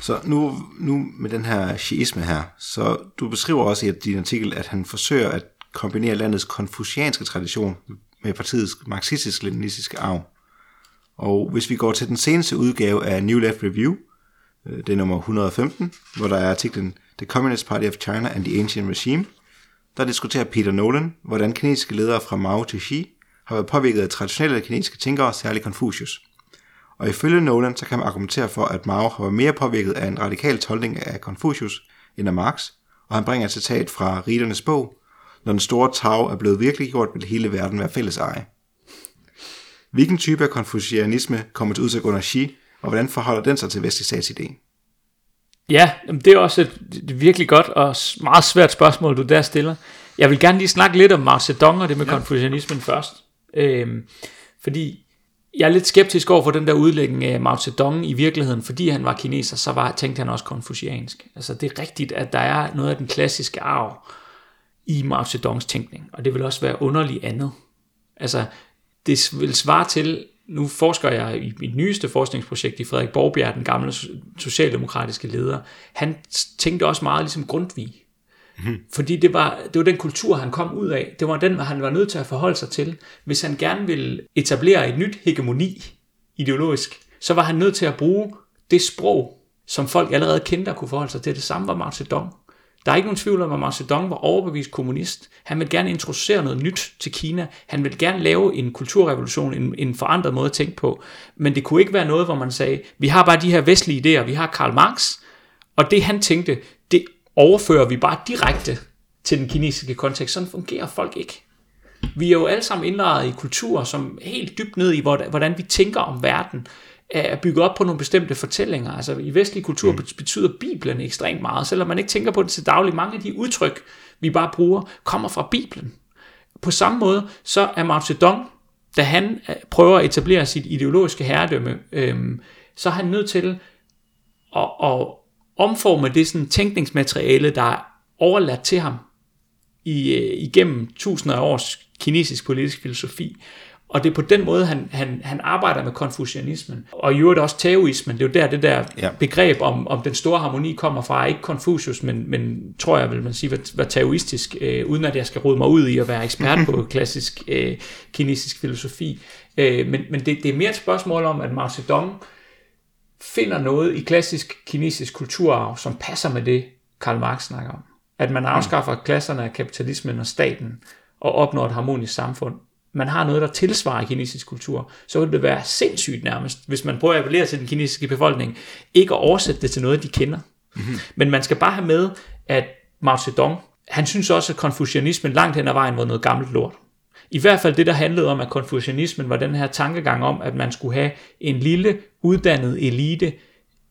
Så nu, nu med den her shiisme her, så du beskriver også i din artikel, at han forsøger at kombinere landets konfucianske tradition med partiets marxistisk-leninistiske arv. Og hvis vi går til den seneste udgave af New Left Review, Øh, det er nummer 115, hvor der er artiklen The Communist Party of China and the Ancient Regime, der diskuterer Peter Nolan, hvordan kinesiske ledere fra Mao til Xi har været påvirket af traditionelle kinesiske tænkere, særligt Confucius. Og ifølge Nolan, så kan man argumentere for, at Mao har været mere påvirket af en radikal tolkning af Confucius end af Marx, og han bringer et citat fra Ridernes bog, når den store tag er blevet virkeliggjort, vil hele verden være fælles eje. Hvilken type af konfucianisme kommer til udtryk under Xi, og hvordan forholder den sig til vestlig statsidé? Ja, det er også et, virkelig godt og meget svært spørgsmål, du der stiller. Jeg vil gerne lige snakke lidt om Mao Zedong og det med ja. konfucianismen først. Øhm, fordi jeg er lidt skeptisk over for den der udlægning af Mao Zedong i virkeligheden, fordi han var kineser, så var, tænkte han også konfuciansk. Altså det er rigtigt, at der er noget af den klassiske arv i Mao Zedongs tænkning, og det vil også være underligt andet. Altså, det vil svare til, nu forsker jeg i mit nyeste forskningsprojekt i Frederik Borgbjerg, den gamle socialdemokratiske leder, han tænkte også meget ligesom Grundtvig. Mm. Fordi det var, det var den kultur, han kom ud af. Det var den, han var nødt til at forholde sig til. Hvis han gerne ville etablere et nyt hegemoni ideologisk, så var han nødt til at bruge det sprog, som folk allerede kendte og kunne forholde sig til. Det samme var Mao Zedong. Der er ikke nogen tvivl om, at Mao Zedong var overbevist kommunist. Han ville gerne introducere noget nyt til Kina. Han ville gerne lave en kulturrevolution, en, en forandret måde at tænke på. Men det kunne ikke være noget, hvor man sagde, vi har bare de her vestlige idéer, vi har Karl Marx, og det han tænkte, det overfører vi bare direkte til den kinesiske kontekst. Sådan fungerer folk ikke. Vi er jo alle sammen indlejret i kulturer, som helt dybt ned i, hvordan vi tænker om verden, er bygget op på nogle bestemte fortællinger. Altså i vestlig kultur mm. betyder Bibelen ekstremt meget, selvom man ikke tænker på det til daglig. Mange af de udtryk, vi bare bruger, kommer fra Bibelen. På samme måde, så er Mao Zedong, da han øh, prøver at etablere sit ideologiske herredømme, øhm, så er han nødt til at, at omforme det sådan tænkningsmateriale, der er overladt til ham i, øh, igennem tusinder af års kinesisk politisk filosofi. Og det er på den måde, han, han, han arbejder med konfucianismen. Og i øvrigt også taoismen. Det er jo der, det der ja. begreb om, om den store harmoni kommer fra. Ikke Confucius, men, men tror jeg, vil man sige, var, var taoistisk, øh, uden at jeg skal rode mig ud i at være ekspert på klassisk øh, kinesisk filosofi. Øh, men men det, det er mere et spørgsmål om, at Mao Zedong finder noget i klassisk kinesisk kulturarv, som passer med det, Karl Marx snakker om. At man afskaffer klasserne af kapitalismen og staten, og opnår et harmonisk samfund man har noget, der tilsvarer kinesisk kultur, så vil det være sindssygt nærmest, hvis man prøver at appellere til den kinesiske befolkning, ikke at oversætte det til noget, de kender. Mm-hmm. Men man skal bare have med, at Mao Zedong, han synes også, at konfucianismen langt hen ad vejen var noget gammelt lort. I hvert fald det, der handlede om, at konfucianismen var den her tankegang om, at man skulle have en lille, uddannet elite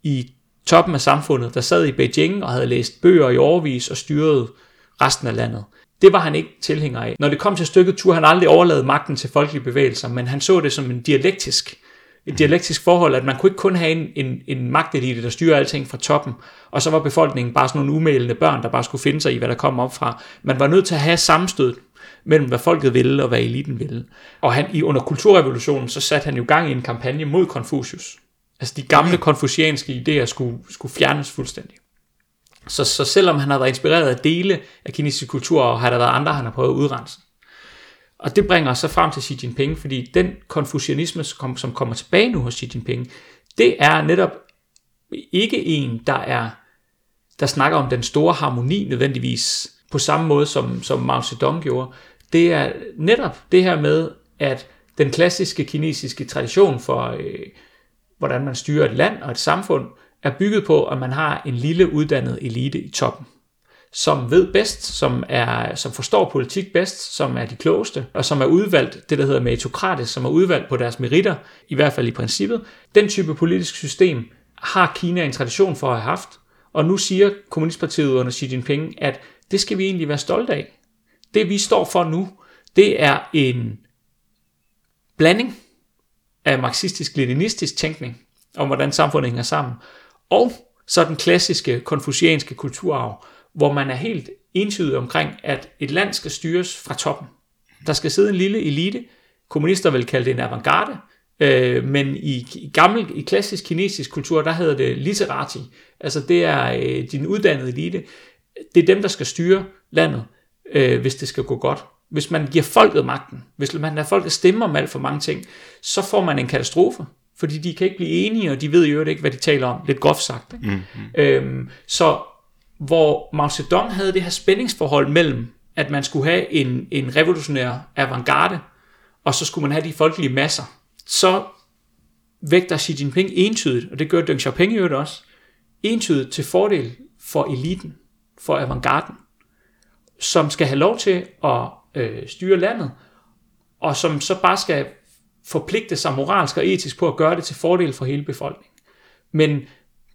i toppen af samfundet, der sad i Beijing og havde læst bøger i overvis og styrede resten af landet. Det var han ikke tilhænger af. Når det kom til stykket, turde han aldrig overlade magten til folkelige bevægelser, men han så det som en dialektisk, et dialektisk forhold, at man kunne ikke kun have en, en, en magtelite, der styrer alting fra toppen, og så var befolkningen bare sådan nogle umælende børn, der bare skulle finde sig i, hvad der kom op fra. Man var nødt til at have sammenstød mellem, hvad folket ville og hvad eliten ville. Og han, i, under kulturrevolutionen, så satte han jo gang i en kampagne mod Konfucius. Altså de gamle konfucianske idéer skulle, skulle fjernes fuldstændig. Så, så selvom han har været inspireret af dele af kinesisk kultur, og har der været andre, han har prøvet at udrense. Og det bringer os så frem til Xi Jinping, fordi den konfucianisme, som, som kommer tilbage nu hos Xi Jinping, det er netop ikke en, der er der snakker om den store harmoni nødvendigvis på samme måde som, som Mao Zedong gjorde. Det er netop det her med, at den klassiske kinesiske tradition for, øh, hvordan man styrer et land og et samfund, er bygget på, at man har en lille uddannet elite i toppen, som ved bedst, som, er, som forstår politik bedst, som er de klogeste, og som er udvalgt, det der hedder meritokratisk, som er udvalgt på deres meritter, i hvert fald i princippet. Den type politisk system har Kina en tradition for at have haft, og nu siger Kommunistpartiet under Xi Jinping, at det skal vi egentlig være stolte af. Det vi står for nu, det er en blanding af marxistisk-leninistisk tænkning om, hvordan samfundet hænger sammen, og så den klassiske konfucianske kulturarv, hvor man er helt entydig omkring, at et land skal styres fra toppen. Der skal sidde en lille elite, kommunister vil kalde det en avantgarde, øh, men i, i gammel, i klassisk kinesisk kultur, der hedder det literati. Altså det er øh, din uddannede elite. Det er dem, der skal styre landet, øh, hvis det skal gå godt. Hvis man giver folket magten, hvis man lader folket stemme om alt for mange ting, så får man en katastrofe fordi de kan ikke blive enige, og de ved jo ikke, hvad de taler om, lidt groft sagt. Ikke? Mm, hmm Øhm, så hvor Mao Zedong havde det her spændingsforhold mellem, at man skulle have en, en revolutionær avantgarde, og så skulle man have de folkelige masser, så vægter Xi Jinping entydigt, og det gør Deng Xiaoping jo også, entydigt til fordel for eliten, for avantgarden, som skal have lov til at øh, styre landet, og som så bare skal forpligte sig moralsk og etisk på at gøre det til fordel for hele befolkningen. Men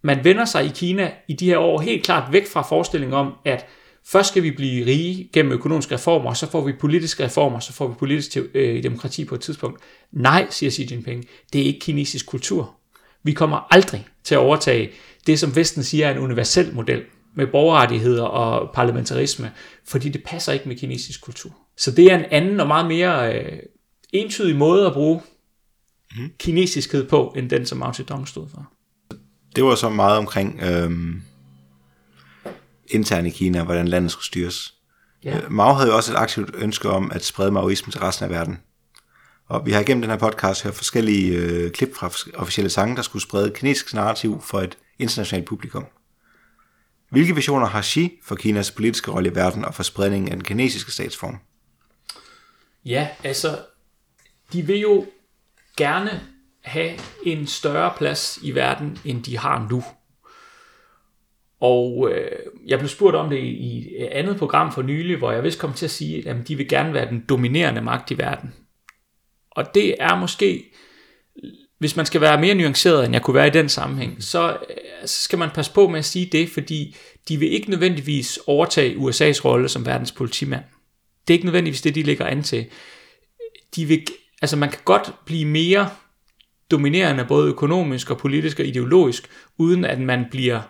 man vender sig i Kina i de her år helt klart væk fra forestillingen om, at først skal vi blive rige gennem økonomiske reformer, så får vi politiske reformer, så får vi politisk øh, demokrati på et tidspunkt. Nej, siger Xi Jinping, det er ikke kinesisk kultur. Vi kommer aldrig til at overtage det, som Vesten siger er en universel model. med borgerrettigheder og parlamentarisme, fordi det passer ikke med kinesisk kultur. Så det er en anden og meget mere øh, entydig måde at bruge mm. kinesiskhed på, end den, som Mao Zedong stod for. Det var så meget omkring øhm, internt i Kina, hvordan landet skulle styres. Ja. Øh, Mao havde jo også et aktivt ønske om at sprede maoismen til resten af verden. Og vi har igennem den her podcast hørt forskellige øh, klip fra officielle sange, der skulle sprede kinesisk narrativ for et internationalt publikum. Hvilke visioner har Xi for Kinas politiske rolle i verden og for spredningen af den kinesiske statsform? Ja, altså, de vil jo gerne have en større plads i verden, end de har nu. Og øh, jeg blev spurgt om det i et andet program for nylig, hvor jeg vist kom til at sige, at de vil gerne være den dominerende magt i verden. Og det er måske, hvis man skal være mere nuanceret, end jeg kunne være i den sammenhæng, så, øh, så skal man passe på med at sige det, fordi de vil ikke nødvendigvis overtage USA's rolle som verdens politimand. Det er ikke nødvendigvis det, de ligger an til. De vil, altså man kan godt blive mere dominerende, både økonomisk og politisk og ideologisk, uden at man bliver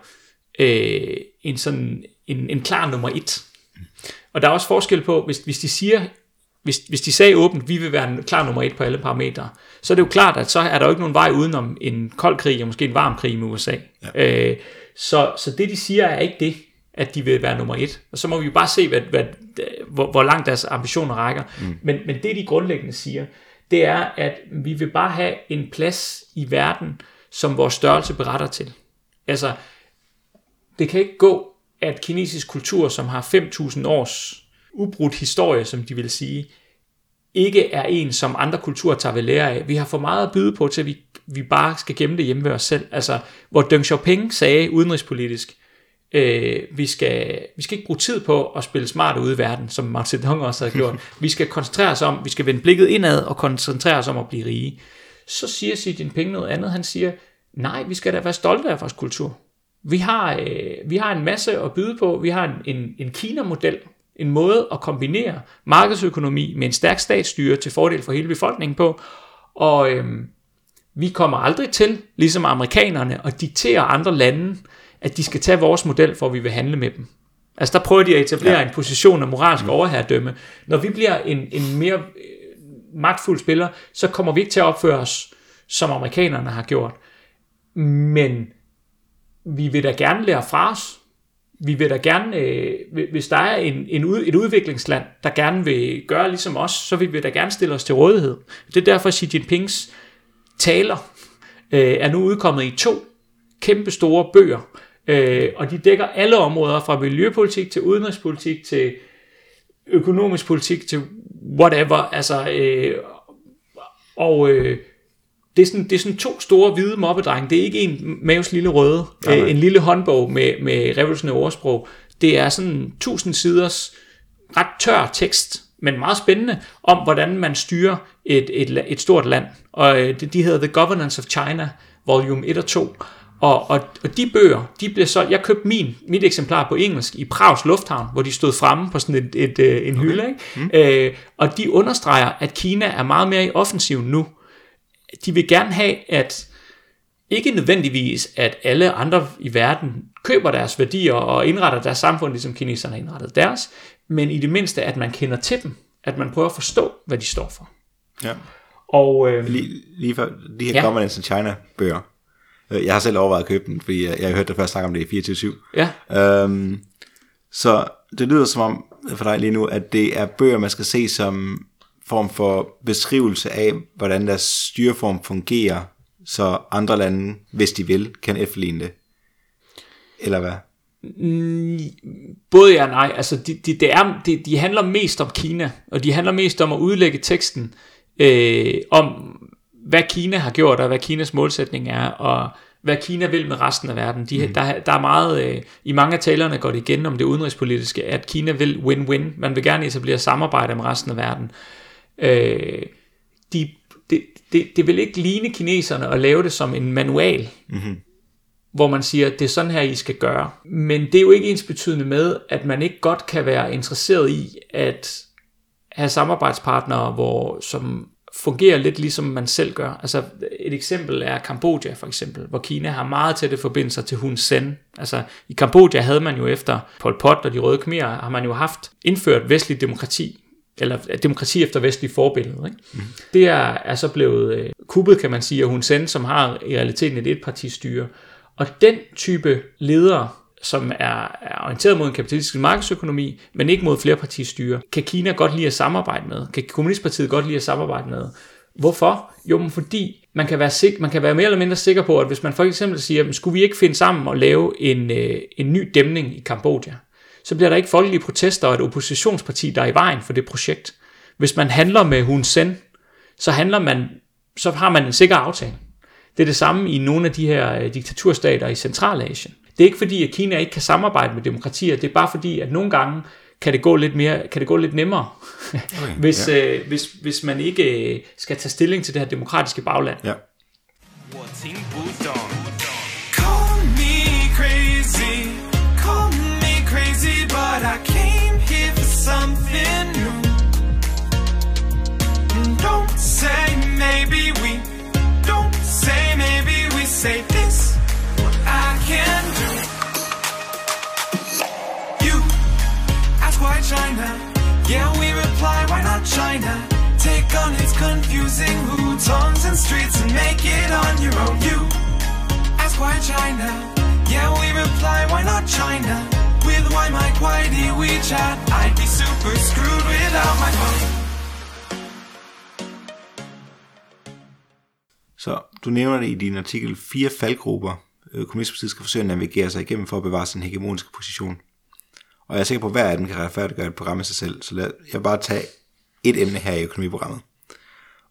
øh, en, sådan, en, en klar nummer et. Og der er også forskel på, hvis, hvis de siger, hvis, hvis de sagde åbent, vi vil være en klar nummer et på alle parametre, så er det jo klart, at så er der jo ikke nogen vej udenom en kold krig, og måske en varm krig med USA. Ja. Øh, så, så det de siger er ikke det, at de vil være nummer et. Og så må vi jo bare se, hvad, hvad, hvor, hvor langt deres ambitioner rækker. Mm. Men, men det de grundlæggende siger, det er, at vi vil bare have en plads i verden, som vores størrelse beretter til. Altså, det kan ikke gå, at kinesisk kultur, som har 5.000 års ubrudt historie, som de vil sige, ikke er en, som andre kulturer tager ved lære af. Vi har for meget at byde på, til at vi, vi bare skal gemme det hjemme ved os selv. Altså, hvor Deng Xiaoping sagde udenrigspolitisk, øh, vi, skal, vi skal ikke bruge tid på at spille smart ude i verden, som Mao Zedong også havde gjort. Vi skal koncentrere os om, vi skal vende blikket indad og koncentrere os om at blive rige. Så siger Xi Jinping noget andet. Han siger, nej, vi skal da være stolte af vores kultur. Vi har, øh, vi har en masse at byde på. Vi har en, en, en Kina-model, en måde at kombinere markedsøkonomi med en stærk statsstyre til fordel for hele befolkningen på. Og øhm, vi kommer aldrig til, ligesom amerikanerne, at diktere andre lande, at de skal tage vores model, for at vi vil handle med dem. Altså der prøver de at etablere ja. en position af moralsk overherredømme. Når vi bliver en, en mere øh, magtfuld spiller, så kommer vi ikke til at opføre os, som amerikanerne har gjort. Men vi vil da gerne lære fra os. Vi vil da gerne, øh, hvis der er en, en ud, et udviklingsland, der gerne vil gøre ligesom os, så vil vi da gerne stille os til rådighed. Det er derfor Xi Jinpings taler øh, er nu udkommet i to kæmpe store bøger, øh, og de dækker alle områder fra miljøpolitik til udenrigspolitik til økonomisk politik til whatever, altså øh, og øh, det er, sådan, det er sådan to store hvide mobbedrenge. Det er ikke en Maves lille røde, øh, en lille håndbog med, med revolutionære ordsprog. Det er sådan tusind siders ret tør tekst, men meget spændende, om hvordan man styrer et, et, et stort land. Og øh, de hedder The Governance of China, volume 1 og 2. Og, og, og de bøger, de blev så, jeg købte min, mit eksemplar på engelsk i Prags Lufthavn, hvor de stod fremme på sådan et, et, øh, en hylde. Ikke? Mm. Øh, og de understreger, at Kina er meget mere i offensiven nu. De vil gerne have, at ikke nødvendigvis, at alle andre i verden køber deres værdier og indretter deres samfund, ligesom kineserne har indrettet deres, men i det mindste, at man kender til dem, at man prøver at forstå, hvad de står for. Ja. Og øh, Lige, lige for de her ja. Governance in China bøger. Øh, Jeg har selv overvejet at købe den, fordi jeg, jeg har hørt dig først snakke om det i 24-7. ja, Øhm, så det lyder som om for dig lige nu, at det er bøger, man skal se som form for beskrivelse af, hvordan deres styreform fungerer, så andre lande, hvis de vil, kan efterligne det. Eller hvad? både ja og nej. Altså, de, de, det er, de, de handler mest om Kina, og de handler mest om at udlægge teksten øh, om, hvad Kina har gjort, og hvad Kinas målsætning er, og hvad Kina vil med resten af verden. De, mm. der, der er meget, øh, i mange af talerne går det igen om det udenrigspolitiske, at Kina vil win-win. Man vil gerne etablere samarbejde med resten af verden. Øh, de, det, det, det vil ikke ligne kineserne at lave det som en manual, Mm-hmm. hvor man siger, det er sådan her, I skal gøre. Men det er jo ikke ens betydende med, at man ikke godt kan være interesseret i at have samarbejdspartnere, hvor, som fungerer lidt ligesom man selv gør. Altså et eksempel er Kambodja for eksempel, hvor Kina har meget tætte forbindelser til Hun Sen. Altså i Kambodja havde man jo efter Pol Pot og de røde khmer, har man jo haft indført vestlig demokrati, eller demokrati efter vestlig forbillede. Ikke? Mm. Det er, er så blevet øh, kuppet, kan man sige, af Hun Sen, som har i realiteten et etpartistyre. Og den type ledere, som er, er orienteret mod en kapitalistisk markedsøkonomi, men ikke mod flerpartistyre, kan Kina godt lide at samarbejde med. Kan Kommunistpartiet godt lide at samarbejde med. Hvorfor? Jo, men fordi man kan, være sik- man kan være mere eller mindre sikker på, at hvis man for eksempel siger, men skulle vi ikke finde sammen og lave en, øh, en ny dæmning i Kambodja, så bliver der ikke folkelige protester og et oppositionsparti, der er i vejen for det projekt. Hvis man handler med Hun Sen, så handler man, så har man en sikker aftale. Det er det samme i nogle af de her øh, diktaturstater i Centralasien. Det er ikke fordi, at Kina ikke kan samarbejde med demokratier, det er bare fordi, at nogle gange kan det gå lidt, mere, kan det gå lidt nemmere, okay, hvis, ja. øh, hvis, hvis man ikke øh, skal tage stilling til det her demokratiske bagland. Ja. Something new. Don't maybe we, don't maybe we say China? Take on its confusing hutongs and streets and make it on your own. You ask why China, yeah we reply why not China? With why my quiety WeChat, I'd be super screwed without my phone. Så du nævner det i din artikel fire faldgrupper, øh, Kommunistpartiet skal forsøge at navigere sig igennem for at bevare sin hegemoniske position. Og jeg er sikker på, at hver af dem kan retfærdiggøre et program i sig selv, så lad jeg bare tage et emne her i økonomiprogrammet.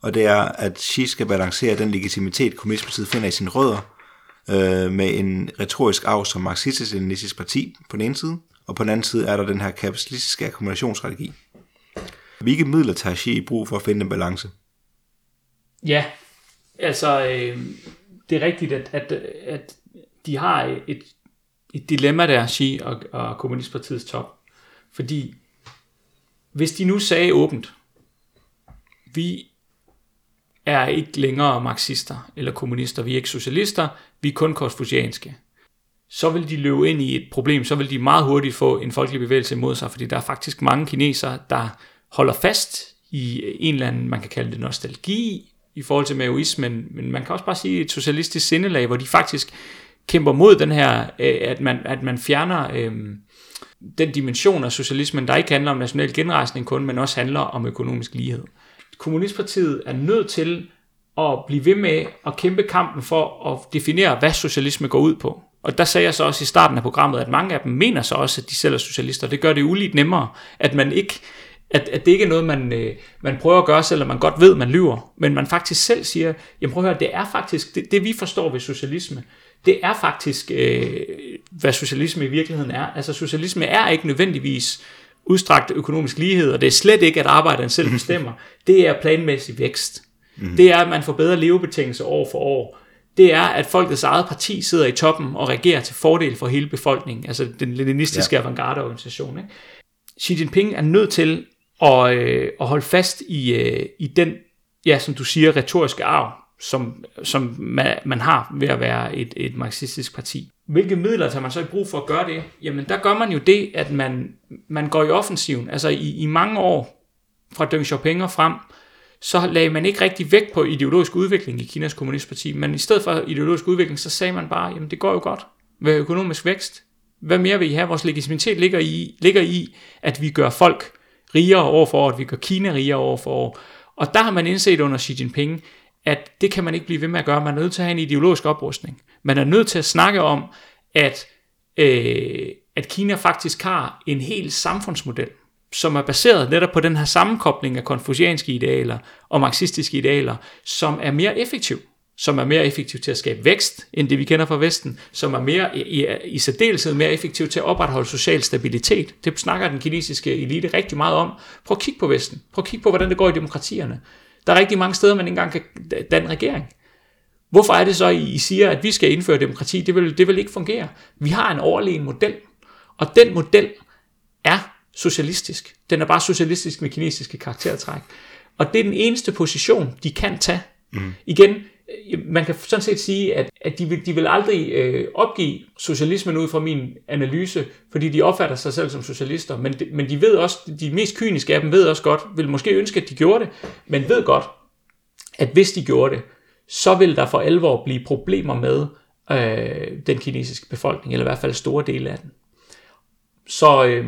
Og det er, at Xi skal balancere den legitimitet, Kommunistpartiet finder i sine rødder, øh, med en retorisk arv som marxistisk-leninistisk parti på den ene side, og på den anden side er der den her kapitalistiske akkumulationsstrategi. Hvilke midler tager Xi i brug for at finde en balance? Ja, altså øh, det er rigtigt, at, at, at de har et, et dilemma der, Xi og, og Kommunistpartiets top. Fordi hvis de nu sagde åbent, vi er ikke længere marxister eller kommunister, vi er ikke socialister, vi er kun konfucianske, så vil de løbe ind i et problem, så vil de meget hurtigt få en folkelig bevægelse imod sig, fordi der er faktisk mange kinesere, der holder fast i en eller anden, man kan kalde det nostalgi, i forhold til maoismen, men man kan også bare sige et socialistisk sindelag, hvor de faktisk kæmper mod den her, øh, at man, at man fjerner øh, den dimension af socialismen, der ikke handler om national genrejsning kun, men også handler om økonomisk lighed. Kommunistpartiet er nødt til at blive ved med at kæmpe kampen for at definere, hvad socialisme går ud på. Og der sagde jeg så også i starten af programmet, at mange af dem mener så også, at de selv er socialister. Det gør det uligt nemmere, at man ikke at, at det ikke er noget, man, øh, man prøver at gøre, selvom man godt ved, man lyver, men man faktisk selv siger, jamen prøv at høre, det er faktisk, det, det vi forstår ved socialisme, det er faktisk, øh, hvad socialisme i virkeligheden er. Altså socialisme er ikke nødvendigvis udstrakt økonomisk lighed, og det er slet ikke, at arbejderen selv bestemmer. Det er planmæssig vækst. Mm. Det er, at man får bedre levebetingelser år for år. Det er, at folkets eget parti sidder i toppen og regerer til fordel for hele befolkningen. Altså den leninistiske ja. avantgarde-organisation. Ikke? Xi Jinping er nødt til at, øh, at holde fast i, øh, i den, ja, som du siger, retoriske arv, som, som man, man har ved at være et, et marxistisk parti. Hvilke midler tager man så i brug for at gøre det? Jamen, der gør man jo det, at man, man går i offensiven. Altså, i, i mange år, fra Deng Xiaoping og frem, så lagde man ikke rigtig vægt på ideologisk udvikling i Kinas kommunistparti, men i stedet for ideologisk udvikling, så sagde man bare, jamen det går jo godt med økonomisk vækst. Hvad mere vil I have? Vores legitimitet ligger i, ligger i at vi gør folk rigere år for år, at vi gør Kina rigere år for år. Og der har man indset under Xi Jinping, at det kan man ikke blive ved med at gøre. Man er nødt til at have en ideologisk oprustning. Man er nødt til at snakke om, at, øh, at Kina faktisk har en hel samfundsmodel, som er baseret netop på den her sammenkobling af konfucianske idealer og marxistiske idealer, som er mere effektiv som er mere effektiv til at skabe vækst, end det vi kender fra Vesten, som er mere i, i, i særdeleshed mere effektiv til at opretholde social stabilitet. Det snakker den kinesiske elite rigtig meget om. Prøv at kigge på Vesten. Prøv at kigge på, hvordan det går i demokratierne. Der er rigtig mange steder, man ikke engang kan danne regering. Hvorfor er det så, I siger, at vi skal indføre demokrati? Det vil, det vil ikke fungere. Vi har en overlegen model, og den model er socialistisk. Den er bare socialistisk med kinesiske karaktertræk. Og det er den eneste position, de kan tage. Mm. Igen, man kan sådan set sige, at, at de, vil, de vil aldrig øh, opgive socialismen ud fra min analyse, fordi de opfatter sig selv som socialister, men de, men de ved også, de mest kyniske af dem ved også godt, vil måske ønske, at de gjorde det, men ved godt, at hvis de gjorde det, så vil der for alvor blive problemer med øh, den kinesiske befolkning, eller i hvert fald store dele af den. Så øh,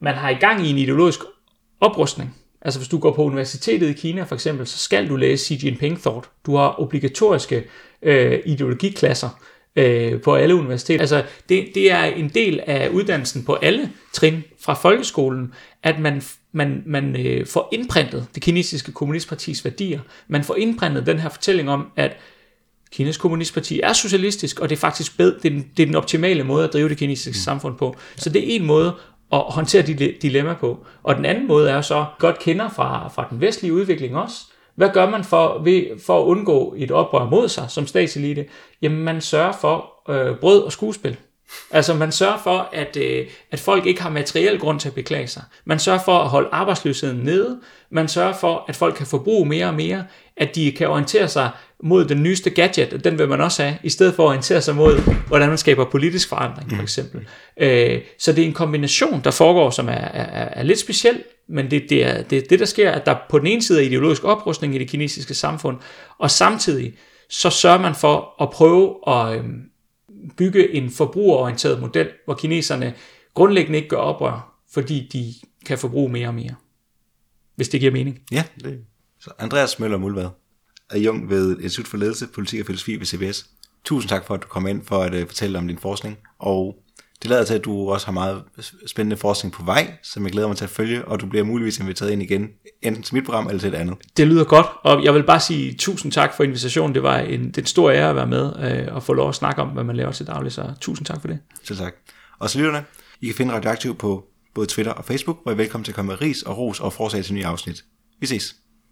man har i gang i en ideologisk oprustning. Altså hvis du går på universitetet i Kina for eksempel, så skal du læse Xi Jinping Thought. Du har obligatoriske øh, ideologiklasser øh, på alle universiteter. Altså det, det er en del af uddannelsen på alle trin fra folkeskolen, at man, man, man øh, får indprintet det kinesiske kommunistpartis værdier. Man får indprintet den her fortælling om, at Kinas kommunistparti er socialistisk, og det er faktisk bedre, det er, den, det er den optimale måde at drive det kinesiske mm. samfund på. Så det er en måde at håndtere de dilemma på. Og den anden måde er så, godt kender fra, fra den vestlige udvikling også, hvad gør man for, ved, for at undgå et oprør mod sig som statselite? Jamen man sørger for øh, brød og skuespil. Altså man sørger for, at, øh, at folk ikke har materiel grund til at beklage sig. Man sørger for at holde arbejdsløsheden nede. Man sørger for, at folk kan forbruge mere og mere. At de kan orientere sig mod den nyeste gadget, og den vil man også have, i stedet for at orientere sig mod, hvordan man skaber politisk forandring, for eksempel. Mm. Øh, så det er en kombination, der foregår, som er, er, er lidt speciel, men det, det er det, det, der sker, at der på den ene side er ideologisk oprustning i det kinesiske samfund, og samtidig så sørger man for at prøve at øh, bygge en forbrugerorienteret model, hvor kineserne grundlæggende ikke gør oprør, fordi de kan forbruge mere og mere. Hvis det giver mening. Ja, det. Så Andreas Møller Mulvad Jung ved Institut for Ledelse, Politik og Filosofi ved CBS. Tusind tak for, at du kom ind for at uh, fortælle om din forskning, og det lader til, at du også har meget spændende forskning på vej, som jeg glæder mig til at følge, og du bliver muligvis inviteret ind igen, enten til mit program eller til et andet. Det lyder godt, og jeg vil bare sige tusind tak for invitationen. Det var en, det en stor ære at være med øh, og få lov at snakke om, hvad man laver til daglig, så tusind tak for det. Selv tak. Og så lytterne, I kan finde Radioaktiv på både Twitter og Facebook, hvor I er velkommen til at komme med ris og ros og forslag til nye afsnit. Vi ses.